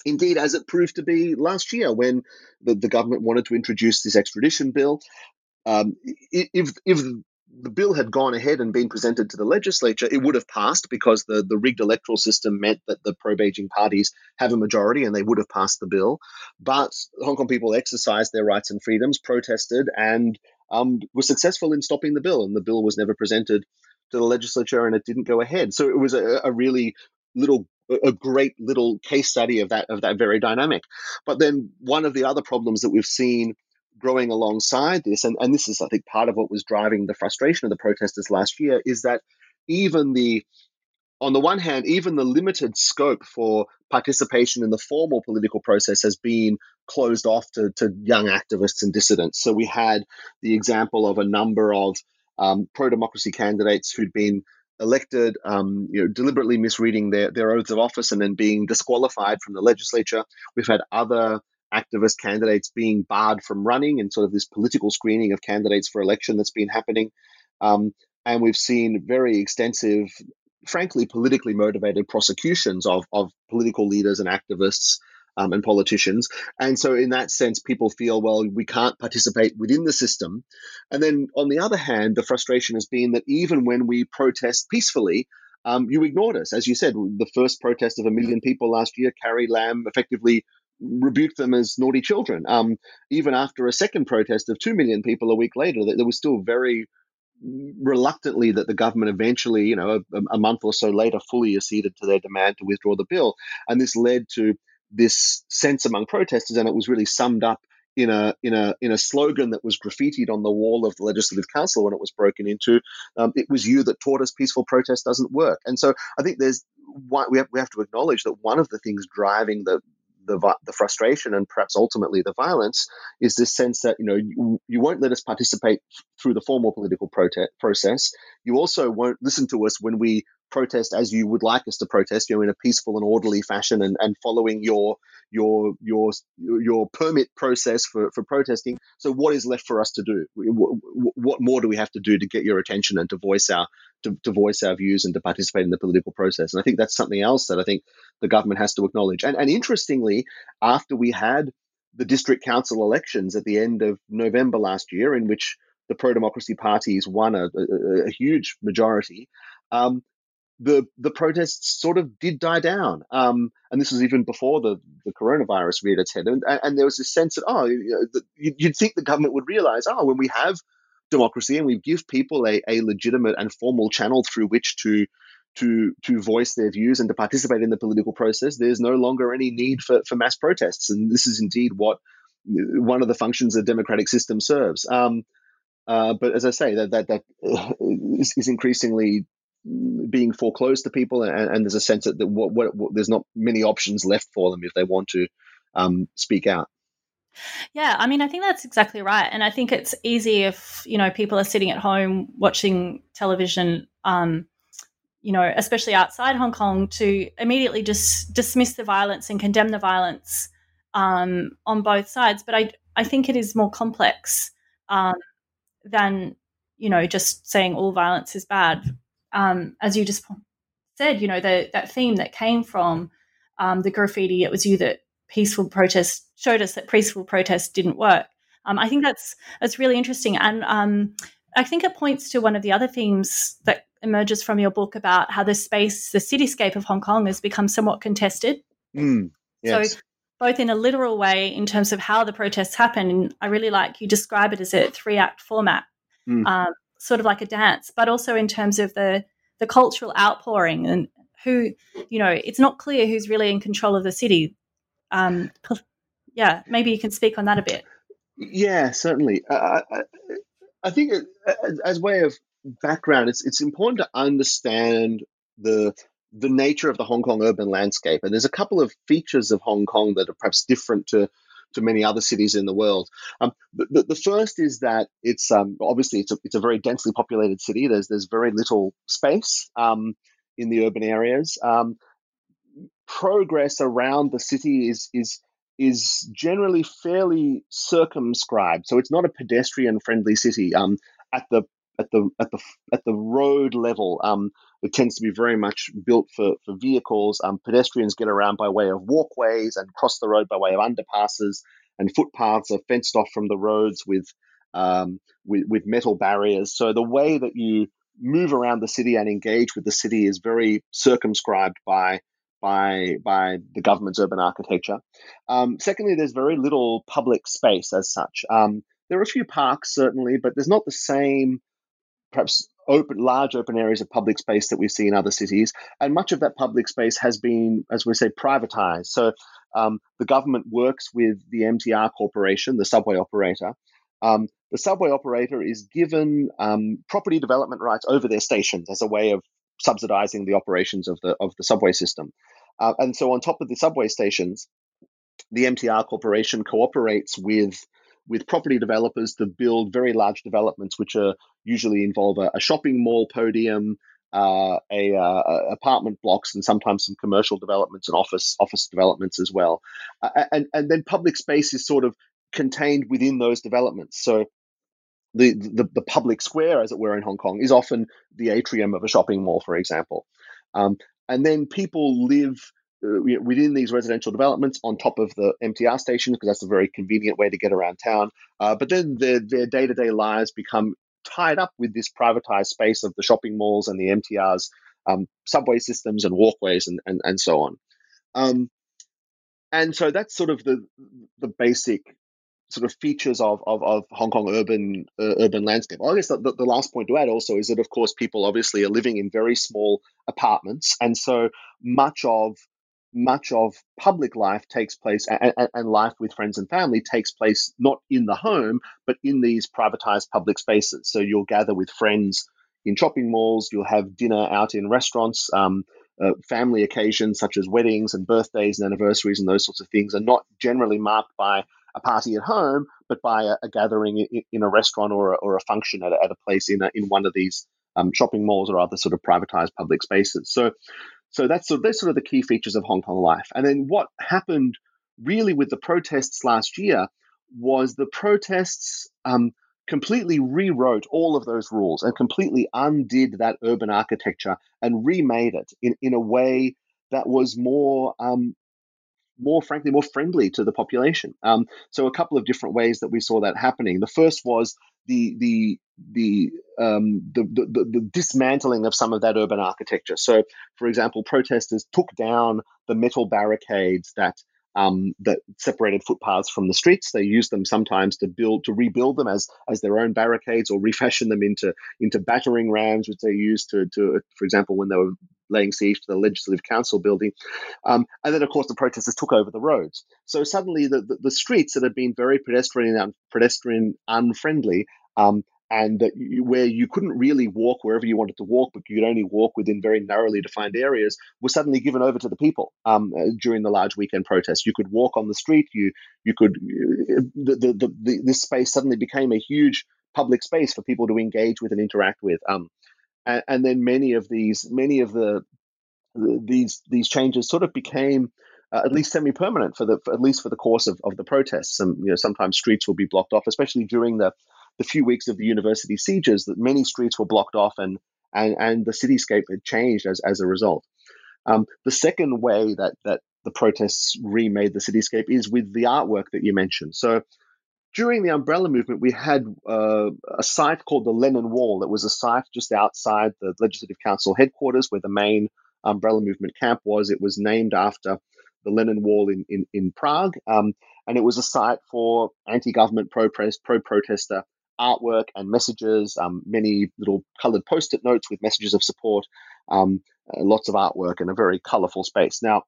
Indeed, as it proved to be last year when the, the government wanted to introduce this extradition bill, um, if, if the bill had gone ahead and been presented to the legislature, it would have passed because the, the rigged electoral system meant that the pro Beijing parties have a majority and they would have passed the bill. But Hong Kong people exercised their rights and freedoms, protested, and um, were successful in stopping the bill. And the bill was never presented to the legislature and it didn't go ahead. So it was a, a really little a great little case study of that of that very dynamic. But then one of the other problems that we've seen growing alongside this, and, and this is, I think, part of what was driving the frustration of the protesters last year, is that even the on the one hand, even the limited scope for participation in the formal political process has been closed off to, to young activists and dissidents. So we had the example of a number of um, pro democracy candidates who'd been elected, um, you know, deliberately misreading their, their oaths of office and then being disqualified from the legislature. We've had other activist candidates being barred from running and sort of this political screening of candidates for election that's been happening. Um, and we've seen very extensive, frankly, politically motivated prosecutions of, of political leaders and activists um, and politicians. And so, in that sense, people feel, well, we can't participate within the system. And then, on the other hand, the frustration has been that even when we protest peacefully, um, you ignored us. As you said, the first protest of a million people last year, Carrie Lam effectively rebuked them as naughty children. Um, even after a second protest of 2 million people a week later, there was still very reluctantly that the government eventually, you know, a, a, month or so later, fully acceded to their demand to withdraw the bill. And this led to this sense among protesters, and it was really summed up in a in a in a slogan that was graffitied on the wall of the Legislative Council when it was broken into. Um, it was you that taught us peaceful protest doesn't work, and so I think there's we have we have to acknowledge that one of the things driving the the, the frustration and perhaps ultimately the violence is this sense that you know you, you won't let us participate through the formal political prote- process. You also won't listen to us when we protest as you would like us to protest, you know, in a peaceful and orderly fashion and, and following your your your your permit process for, for protesting. So what is left for us to do? What more do we have to do to get your attention and to voice our to, to voice our views and to participate in the political process? And I think that's something else that I think the government has to acknowledge. And and interestingly, after we had the district council elections at the end of November last year, in which the pro democracy parties won a, a, a huge majority. Um, the the protests sort of did die down. Um, and this was even before the, the coronavirus reared its head. And, and there was this sense that, oh, you know, you'd think the government would realize, oh, when we have democracy and we give people a, a legitimate and formal channel through which to to to voice their views and to participate in the political process, there's no longer any need for, for mass protests. And this is indeed what one of the functions a democratic system serves. Um, uh, but as I say, that that that is, is increasingly being foreclosed to people, and, and there's a sense that, what, what, what, there's not many options left for them if they want to um, speak out. Yeah, I mean, I think that's exactly right, and I think it's easy if you know people are sitting at home watching television, um, you know, especially outside Hong Kong, to immediately just dismiss the violence and condemn the violence um, on both sides. But I, I think it is more complex um, than you know just saying all violence is bad um, as you just said, you know, the, that theme that came from um, the graffiti, it was you that peaceful protest showed us that peaceful protest didn't work. Um, I think that's that's really interesting, and um, I think it points to one of the other themes that emerges from your book about how the space, the cityscape of Hong Kong, has become somewhat contested. Mm, yes. So, both in a literal way in terms of how the protests happen, and I really like you describe it as a three act format. Mm. Um, sort of like a dance, but also in terms of the the cultural outpouring and who you know it's not clear who's really in control of the city. Um, yeah, maybe you can speak on that a bit. Yeah, certainly. Uh, I, I think it, as way of background, it's it's important to understand the the nature of the Hong Kong urban landscape, and there's a couple of features of Hong Kong that are perhaps different to to many other cities in the world. Um, the, the, first is that it's um, obviously it's a, it's a very densely populated city. There's there's very little space um, in the urban areas. Um, progress around the city is is is generally fairly circumscribed. So it's not a pedestrian friendly city. Um, at the at the at the at the road level, um, it tends to be very much built for for vehicles. Um, pedestrians get around by way of walkways and cross the road by way of underpasses, and footpaths are fenced off from the roads with um, with, with metal barriers. So the way that you move around the city and engage with the city is very circumscribed by by by the government's urban architecture. Um, secondly, there's very little public space as such. Um, there are a few parks certainly, but there's not the same perhaps open large open areas of public space that we see in other cities, and much of that public space has been, as we say, privatized. So um, the government works with the MTR Corporation, the subway operator. Um, the subway operator is given um, property development rights over their stations as a way of subsidizing the operations of the of the subway system. Uh, and so, on top of the subway stations, the MTR Corporation cooperates with with property developers to build very large developments, which are usually involve a, a shopping mall podium, uh, a, uh, apartment blocks, and sometimes some commercial developments and office office developments as well. Uh, and and then public space is sort of contained within those developments. So the, the, the public square, as it were, in Hong Kong is often the atrium of a shopping mall, for example. Um, and then people live within these residential developments on top of the MTR stations because that's a very convenient way to get around town. Uh, but then their their day to day lives become tied up with this privatized space of the shopping malls and the MTR's um, subway systems and walkways and and, and so on. Um, and so that's sort of the the basic sort of features of, of, of Hong Kong urban uh, urban landscape. I guess the, the, last point to add also is that of course people obviously are living in very small apartments, and so much of much of public life takes place and, and, life with friends and family takes place not in the home but in these privatized public spaces. So you'll gather with friends in shopping malls, you'll have dinner out in restaurants. Um, uh, family occasions such as weddings and birthdays and anniversaries and those sorts of things are not generally marked by a party at home, but by a, a gathering in, in, a restaurant or a, or a function at a, at a place in, in one of these um, shopping malls or other sort of privatized public spaces. So, so that's, so that's sort of the key features of Hong Kong life. And then what happened really with the protests last year was the protests um, completely rewrote all of those rules and completely undid that urban architecture and remade it in, in a way that was more um, more frankly more friendly to the population. Um, so a couple of different ways that we saw that happening. The first was the the the, um, the, the, the dismantling of some of that urban architecture. So, for example, protesters took down the metal barricades that um, that separated footpaths from the streets. They used them sometimes to build to rebuild them as as their own barricades or refashion them into into battering rams, which they used to to for example when they were laying siege to the Legislative Council building. Um, and then, of course, the protesters took over the roads. So suddenly, the, the, the streets that had been very pedestrian pedestrian unfriendly. Um, and you, where you couldn't really walk wherever you wanted to walk, but you could only walk within very narrowly defined areas, were suddenly given over to the people um, uh, during the large weekend protests. You could walk on the street. You you could the, the, the, the, this space suddenly became a huge public space for people to engage with and interact with. Um, and, and then many of these many of the, the these these changes sort of became uh, at least semi-permanent for the for, at least for the course of, of the protests. Some you know sometimes streets will be blocked off, especially during the the few weeks of the university sieges. That many streets were blocked off, and and and the cityscape had changed as as a result. Um, the second way that that the protests remade the cityscape is with the artwork that you mentioned. So during the umbrella movement, we had uh, a site called the Lennon Wall. That was a site just outside the Legislative Council headquarters where the main umbrella movement camp was. It was named after the Lennon Wall in, in, in Prague. Um, and it was a site for anti government pro protester artwork and messages, um, many little colored post it notes with messages of support, um, uh, lots of artwork, and a very colorful space. Now,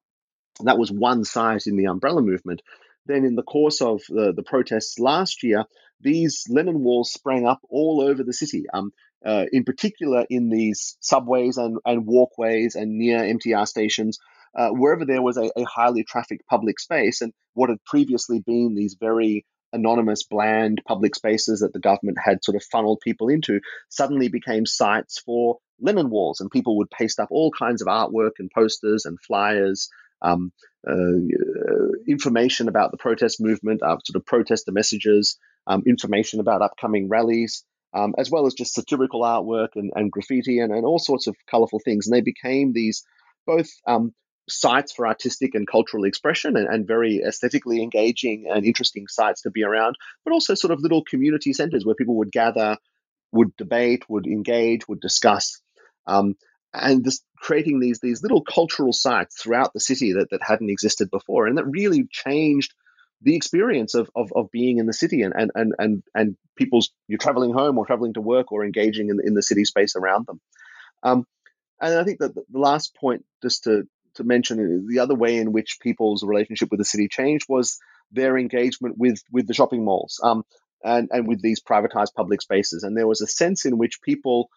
that was one site in the umbrella movement. Then, in the course of the, the protests last year, these Lennon walls sprang up all over the city. Um, uh, in particular, in these subways and, and walkways and near MTR stations, uh, wherever there was a, a, highly trafficked public space, and what had previously been these very anonymous, bland public spaces that the government had sort of funneled people into, suddenly became sites for Lennon walls, and people would paste up all kinds of artwork and posters and flyers um, uh, information about the protest movement, uh, sort of protester messages, um, information about upcoming rallies, um, as well as just satirical artwork and, and graffiti and, and, all sorts of colorful things. And they became these both um, sites for artistic and cultural expression and, and, very aesthetically engaging and interesting sites to be around, but also sort of little community centers where people would gather, would debate, would engage, would discuss. Um, and just creating these these little cultural sites throughout the city that, that hadn't existed before and that really changed the experience of, of, of being in the city and, and, and, and, and people's you're traveling home or traveling to work or engaging in, in the city space around them um, and I think that the last point just to to mention the other way in which people's relationship with the city changed was their engagement with with the shopping malls um, and and with these privatized public spaces and there was a sense in which people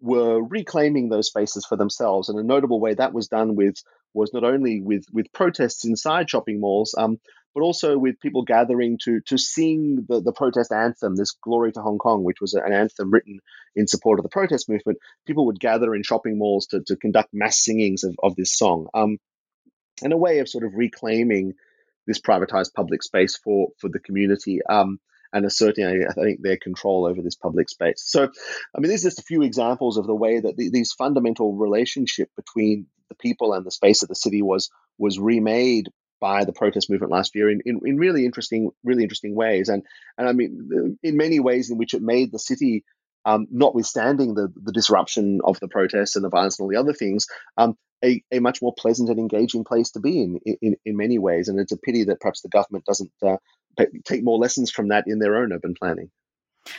were reclaiming those spaces for themselves. And a notable way that was done with was not only with with protests inside shopping malls, um, but also with people gathering to to sing the, the protest anthem, this "Glory to Hong Kong," which was an anthem written in support of the protest movement. People would gather in shopping malls to, to conduct mass singings of, of this song, um, and a way of sort of reclaiming this privatized public space for for the community. Um, and asserting, I think, their control over this public space. So, I mean, these are just a few examples of the way that the, these fundamental relationship between the people and the space of the city was was remade by the protest movement last year in, in, in really interesting, really interesting ways. And and I mean, in many ways in which it made the city um, notwithstanding the, the disruption of the protests and the violence and all the other things, um, a, a much more pleasant and engaging place to be in, in, in many ways. And it's a pity that perhaps the government doesn't uh, take more lessons from that in their own urban planning.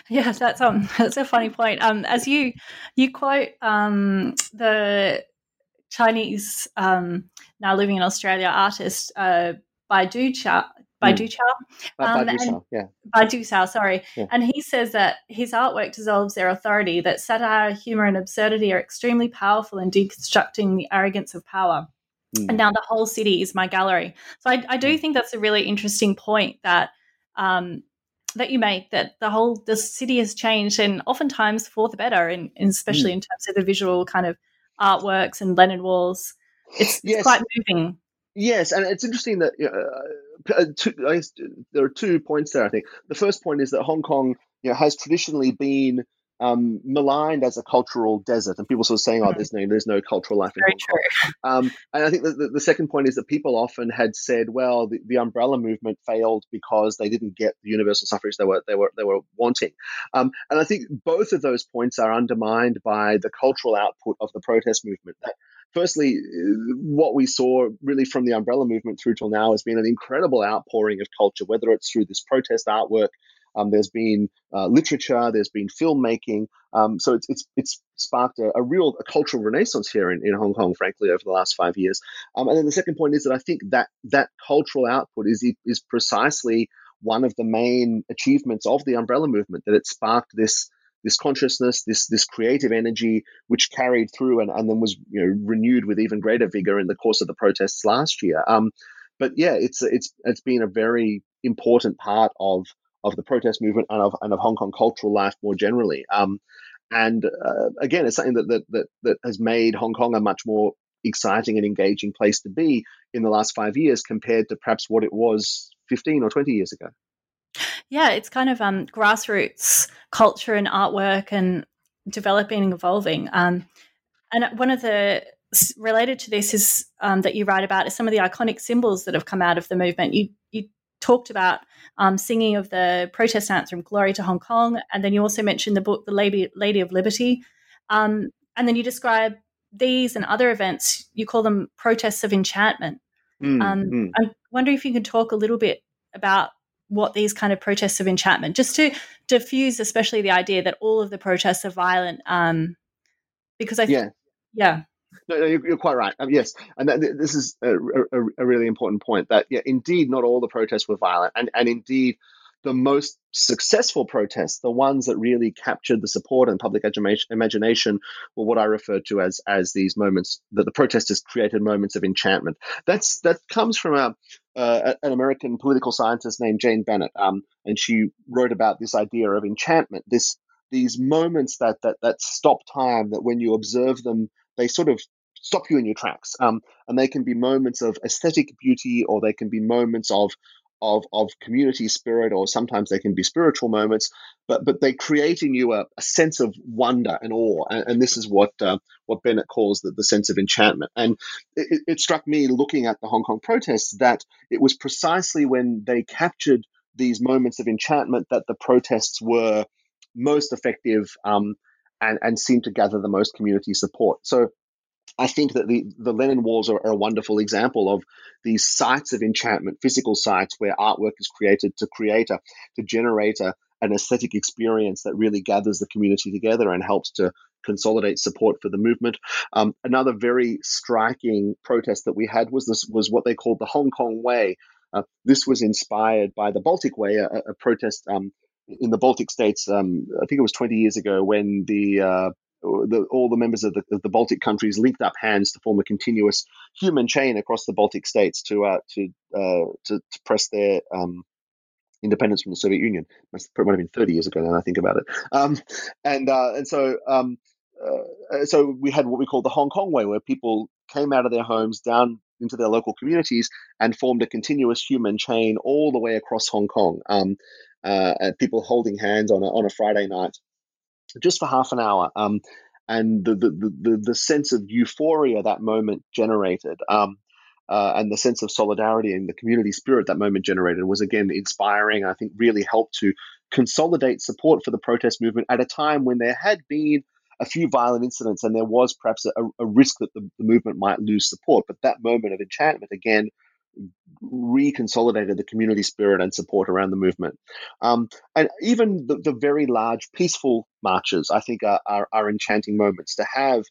Yeah, that's um <laughs> that's a funny point. Um, as you you quote um the Chinese um now living in Australia artist uh Baidu Cha Baidu mm. Chao. Um, Badiucao, yeah. Badiucao, sorry. Yeah. And he says that his artwork dissolves their authority, that satire, humor, and absurdity are extremely powerful in deconstructing the arrogance of power. Mm. And now the whole city is my gallery. So I, I do mm. think that's a really interesting point that um, that you make that the whole the city has changed and oftentimes for the better, and, especially mm. in terms of the visual kind of artworks and Lennon walls. It's, yes. it's quite moving. Yes, and it's interesting that uh, uh two, there are two points there. I think the first point is that Hong Kong, you know, has traditionally been um, maligned as a cultural desert, and people sort of saying, "Oh, mm-hmm. there's no, there's no cultural life in Very Hong Kong." Um, and I think the, the, second point is that people often had said, "Well, the, the, umbrella movement failed because they didn't get the universal suffrage they were they were they were wanting." Um, and I think both of those points are undermined by the cultural output of the protest movement. That firstly, what we saw really from the umbrella movement through till now has been an incredible outpouring of culture, whether it's through this protest artwork um, there's been uh, literature, there's been filmmaking. Um, so it's, it's, it's sparked a, a real a cultural renaissance here in, in Hong Kong, frankly, over the last five years. Um, and then the second point is that I think that that cultural output is is precisely one of the main achievements of the umbrella movement that it sparked this this consciousness, this this creative energy, which carried through and, and then was you know renewed with even greater vigor in the course of the protests last year. Um, but yeah, it's it's it's been a very important part of of the protest movement and of, and of Hong Kong cultural life more generally. Um, and uh, again, it's something that, that, that, that has made Hong Kong a much more exciting and engaging place to be in the last five years compared to perhaps what it was 15 or 20 years ago. Yeah, it's kind of um, grassroots culture and artwork and developing and evolving. Um, and one of the related to this is um, that you write about is some of the iconic symbols that have come out of the movement. You talked about um, singing of the protest anthem "Glory to Hong Kong," and then you also mentioned the book "The Lady, Lady of Liberty," um, and then you describe these and other events. You call them protests of enchantment. Mm, um, mm. I wonder if you can talk a little bit about what these kind of protests of enchantment, just to diffuse, especially the idea that all of the protests are violent. Um, because I, th- yeah, yeah. No, no you're, you're, quite right. Um, yes, and this is a, a, a, really important point. That yeah, indeed, not all the protests were violent, and and indeed, the most successful protests, the ones that really captured the support and public imagination, were what I refer to as as these moments that the protesters created moments of enchantment. That's that comes from a uh, an American political scientist named Jane Bennett, um, and she wrote about this idea of enchantment. This these moments that that that stop time, that when you observe them they sort of stop you in your tracks. Um, and they can be moments of aesthetic beauty, or they can be moments of of of community spirit, or sometimes they can be spiritual moments. But but they create in you a, a sense of wonder and awe, and, and this is what uh, what Bennett calls the, the sense of enchantment. And it, it struck me looking at the Hong Kong protests that it was precisely when they captured these moments of enchantment that the protests were most effective um, and, and seemed to gather the most community support. So I think that the, the Lennon walls are, are, a wonderful example of these sites of enchantment, physical sites where artwork is created to create a, to generate a, an aesthetic experience that really gathers the community together and helps to consolidate support for the movement. Um, another very striking protest that we had was this was what they called the Hong Kong Way. Uh, this was inspired by the Baltic Way, a, a protest um, in the Baltic states. Um, I think it was 20 years ago when the uh, the, all the members of the, of the, Baltic countries linked up hands to form a continuous human chain across the Baltic states to uh, to, uh, to, to press their um, independence from the Soviet Union. It might have been 30 years ago now. I think about it. Um, and uh, and so um, uh, so we had what we call the Hong Kong way, where people came out of their homes down into their local communities and formed a continuous human chain all the way across Hong Kong. Um, uh, people holding hands on a, on a Friday night just for half an hour. Um, and the, the, the, the, sense of euphoria that moment generated, um, uh, and the sense of solidarity and the community spirit that moment generated was again inspiring. I think really helped to consolidate support for the protest movement at a time when there had been a few violent incidents and there was perhaps a, a risk that the, the, movement might lose support. But that moment of enchantment again reconsolidated the community spirit and support around the movement. Um, and even the, the, very large peaceful marches, I think, are, are, are enchanting moments to have.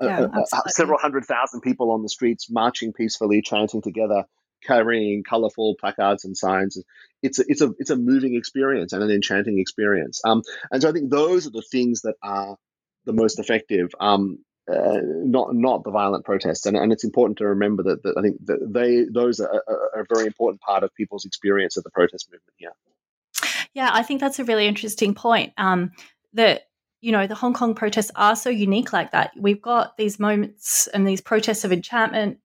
Yeah, several hundred thousand people on the streets marching peacefully, chanting together, carrying colorful placards and signs. It's a, it's a it's a moving experience and an enchanting experience. Um, and so I think those are the things that are the most effective. Um, uh, not not the violent protests. And, and it's important to remember that, that I think that they those are, are, a very important part of people's experience of the protest movement here. Yeah, I think that's a really interesting point. Um, that you know the Hong Kong protests are so unique like that. We've got these moments and these protests of enchantment.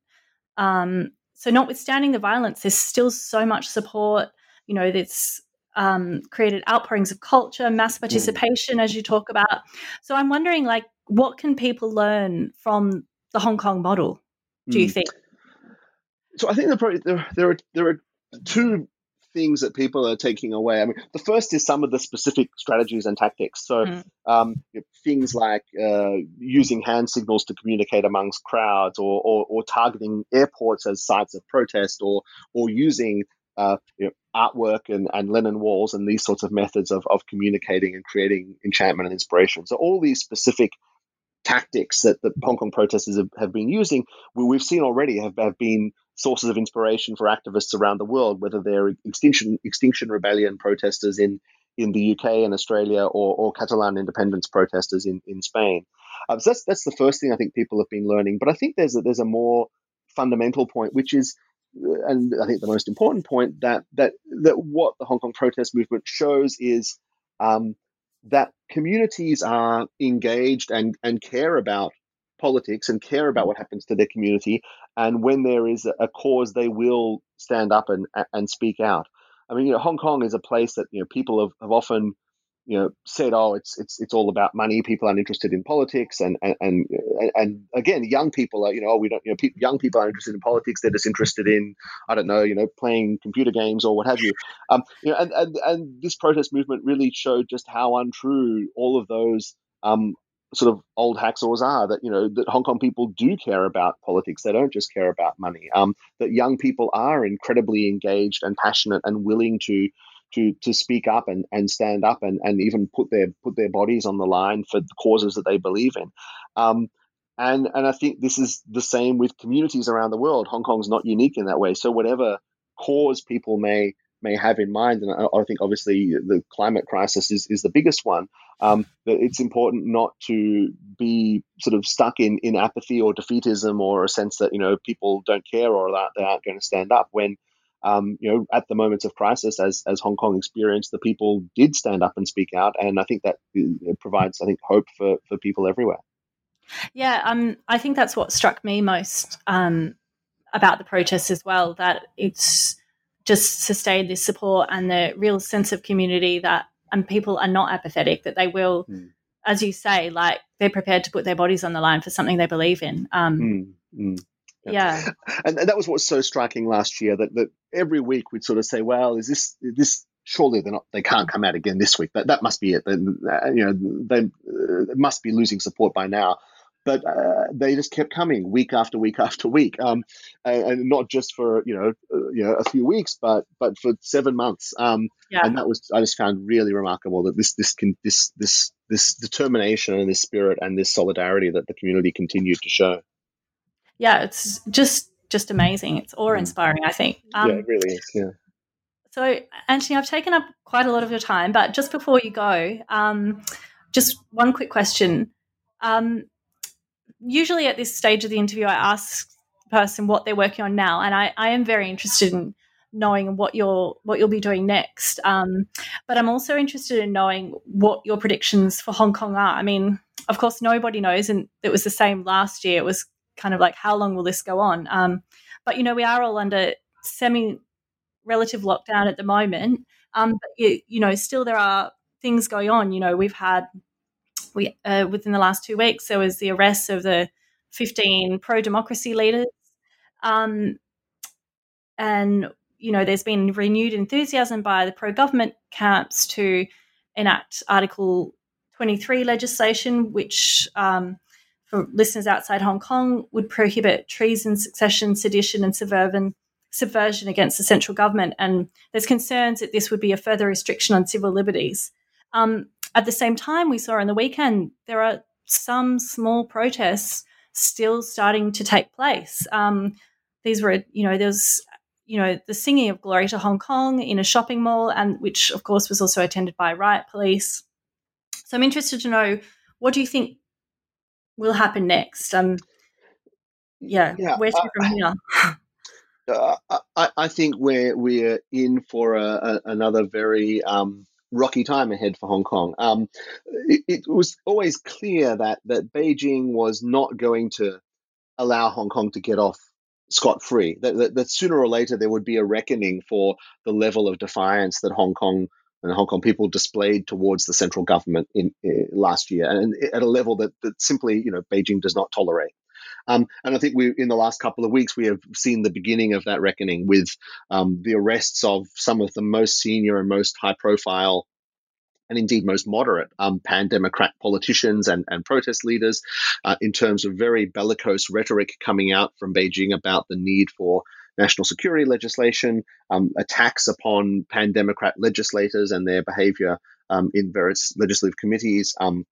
Um, so, notwithstanding the violence, there's still so much support. You know, that's um, created outpourings of culture, mass mm. participation, as you talk about. So, I'm wondering, like, what can people learn from the Hong Kong model? Do you mm. think? So I think there, there, there are there are two things that people are taking away. I mean, the first is some of the specific strategies and tactics. So mm. um, things like uh, using hand signals to communicate amongst crowds, or, or, or, targeting airports as sites of protest, or or using uh, you know, artwork and, and Lennon walls and these sorts of methods of, of communicating and creating enchantment and inspiration. So all these specific tactics that the Hong Kong protesters have, have been using, we, we've seen already have, have been sources of inspiration for activists around the world, whether they're extinction extinction rebellion protesters in in the UK and Australia, or, or Catalan independence protesters in in Spain. Um, so that's that's the first thing I think people have been learning. But I think there's a, there's a more fundamental point, which is, and I think the most important point that that that what the Hong Kong protest movement shows is um, that communities are engaged and, and care about politics and care about what happens to their community. And when there is a cause, they will stand up and, and speak out. I mean, you know, Hong Kong is a place that, you know, people have, have often you know said oh it's it's it's all about money people aren't interested in politics and and and, and again young people are you know oh, we don't you know pe- young people aren't interested in politics they're just interested in i don't know you know playing computer games or what have you um you know and and, and this protest movement really showed just how untrue all of those um sort of old hacksaws are that you know that Hong Kong people do care about politics. They don't just care about money. Um, that young people are incredibly engaged and passionate and willing to to to speak up and, and stand up and, and even put their put their bodies on the line for the causes that they believe in. Um, and and I think this is the same with communities around the world. Hong Kong's not unique in that way. So whatever cause people may may have in mind, and I, I think obviously the climate crisis is, is the biggest one. Um, that it's important not to be sort of stuck in, in apathy or defeatism or a sense that you know people don't care or that they aren't going to stand up when um, you know, at the moments of crisis, as as Hong Kong experienced, the people did stand up and speak out, and I think that provides, I think, hope for for people everywhere. Yeah, um, I think that's what struck me most um, about the protests as well. That it's just sustained this support and the real sense of community that, and people are not apathetic. That they will, mm. as you say, like they're prepared to put their bodies on the line for something they believe in. Um, mm, mm. Yeah. And, <laughs> and, that was what was so striking last year that, that every week we'd sort of say, well, is this, this, surely they're not, they can't come out again this week. That, that must be it. They, you know, they uh, must be losing support by now but uh, they just kept coming week after week <laughs> after week, um, and, and, not just for you know uh, you know a few weeks, but but for seven months. Um, yeah. And that was I just found really remarkable that this this can this this this determination and this spirit and this solidarity that the community continued to show. Yeah, it's just just amazing. It's awe inspiring. I think. Um, yeah, it really is. Yeah. So, Antony, I've taken up quite a lot of your time, but just before you go, um, just one quick question. Um, usually at this stage of the interview, I ask the person what they're working on now, and I, I am very interested in knowing what you'll what you'll be doing next. Um, but I'm also interested in knowing what your predictions for Hong Kong are. I mean, of course, nobody knows, and it was the same last year. It was kind of like, how long will this go on? Um, but you know, we are all under semi relative lockdown at the moment. Um, but you, you know, still there are things going on. You know, we've had we uh, within the last two weeks there was the arrest of the 15 pro-democracy leaders um, and you know there's been renewed enthusiasm by the pro-government camps to enact article 23 legislation which um, for listeners outside hong kong would prohibit treason secession sedition and subversion subversion against the central government and there's concerns that this would be a further restriction on civil liberties um, at the same time, we saw on the weekend there are some small protests still starting to take place. Um, these were, you know, there's, you know, the singing of "Glory to Hong Kong" in a shopping mall, and which, of course, was also attended by riot police. So I'm interested to know what do you think will happen next? Um, yeah, yeah where's from here? Uh, I, I, think we're we're in for a, a, another very um, rocky time ahead for Hong Kong. Um, it, it, was always clear that that Beijing was not going to allow Hong Kong to get off scot free. That, that, that, sooner or later there would be a reckoning for the level of defiance that Hong Kong and Hong Kong people displayed towards the central government in, in last year, and at a level that, that simply you know Beijing does not tolerate. Um, and I think we, in the last couple of weeks, we have seen the beginning of that reckoning with um, the arrests of some of the most senior and most high profile and indeed most moderate um, pan Democrat politicians and, and protest leaders uh, in terms of very bellicose rhetoric coming out from Beijing about the need for national security legislation, um, attacks upon pan Democrat legislators and their behavior um, in various legislative committees, um,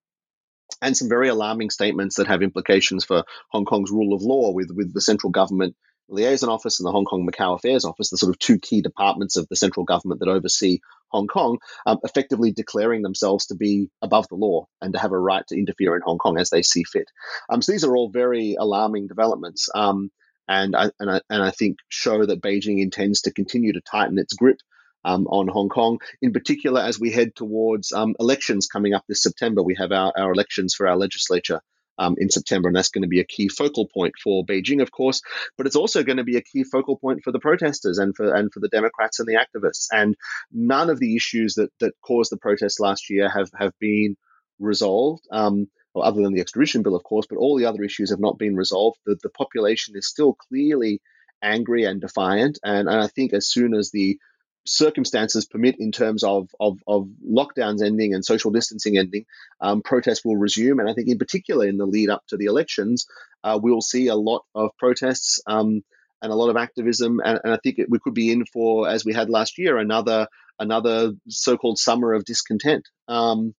and some very alarming statements that have implications for Hong Kong's rule of law with, with the central government liaison office and the Hong Kong Macau Affairs Office, the sort of two key departments of the central government that oversee Hong Kong, um, effectively declaring themselves to be above the law and to have a right to interfere in Hong Kong as they see fit. Um, so these are all very alarming developments. Um, and I, and I, and I think show that Beijing intends to continue to tighten its grip um, on Hong Kong, in particular as we head towards um, elections coming up this September. We have our, our elections for our legislature um, in September, and that's going to be a key focal point for Beijing, of course. But it's also going to be a key focal point for the protesters and for and for the Democrats and the activists. And none of the issues that that caused the protests last year have have been resolved. Um, other than the extradition bill, of course, but all the other issues have not been resolved. The, the population is still clearly angry and defiant. And, and I think as soon as the circumstances permit in terms of, of, of lockdowns ending and social distancing ending, um, protests will resume. And I think, in particular, in the lead up to the elections, uh, we'll see a lot of protests um, and a lot of activism. And, and I think it, we could be in for, as we had last year, another another so-called summer of discontent. Um,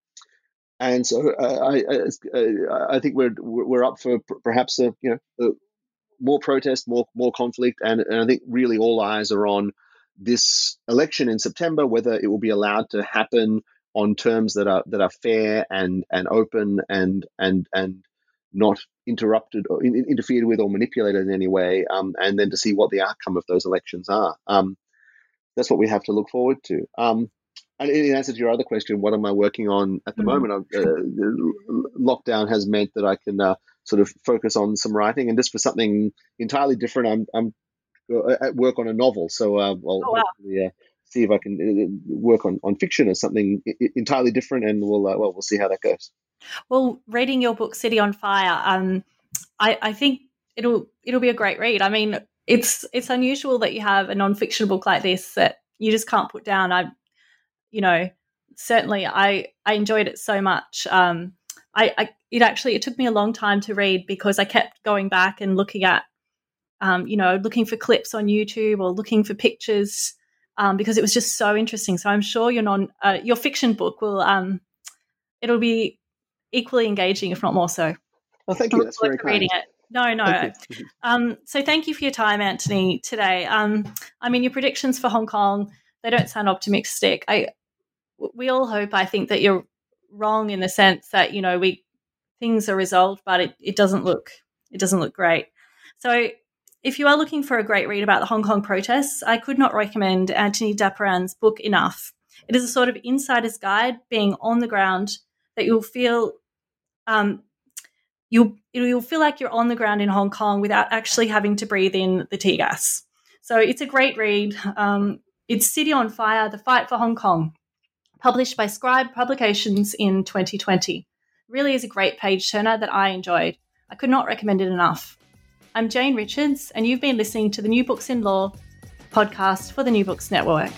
and so uh, I, I, I, think we're we're up for perhaps a you know more protest, more more conflict, and, and I think really all eyes are on this election in September, whether it will be allowed to happen on terms that are that are fair and and open and and and not interrupted or in, interfered with or manipulated in any way, um, and then to see what the outcome of those elections are. Um, that's what we have to look forward to. Um, and in answer to your other question, what am I working on at the mm-hmm. moment? Uh, lockdown has meant that I can uh, sort of focus on some writing. And just for something entirely different, I'm I'm uh, at work on a novel, so uh, I'll oh, wow. uh, see if I can uh, work on, on fiction or something entirely different, and we'll uh, well we'll see how that goes. Well, reading your book City on Fire, um, I, I think it'll it'll be a great read. I mean, it's it's unusual that you have a non-fiction book like this that you just can't put down. I, you know, certainly I I enjoyed it so much. Um, I, I it actually it took me a long time to read because I kept going back and looking at, um, you know, looking for clips on YouTube or looking for pictures um, because it was just so interesting. So I'm sure your non uh, your fiction book will um, it'll be equally engaging, if not more so. Well, thank you. That's very kind. Reading it. No, no. Um, so thank you for your time, Antony, today. Um, I mean, your predictions for Hong Kong they don't sound optimistic. I we all hope. I think that you're wrong in the sense that you know we things are resolved, but it, it doesn't look it doesn't look great. So if you are looking for a great read about the Hong Kong protests, I could not recommend Antony Dapiran's book enough. It is a sort of insider's guide, being on the ground, that you'll feel um, you'll you'll feel like you're on the ground in Hong Kong without actually having to breathe in the tear gas. So it's a great read. Um, it's City on Fire: The Fight for Hong Kong, published by Scribe Publications in 2020. Really is a great page turner that I enjoyed. I could not recommend it enough. I'm Jane Richards, and you've been listening to the New Books in Law podcast for the New Books Network.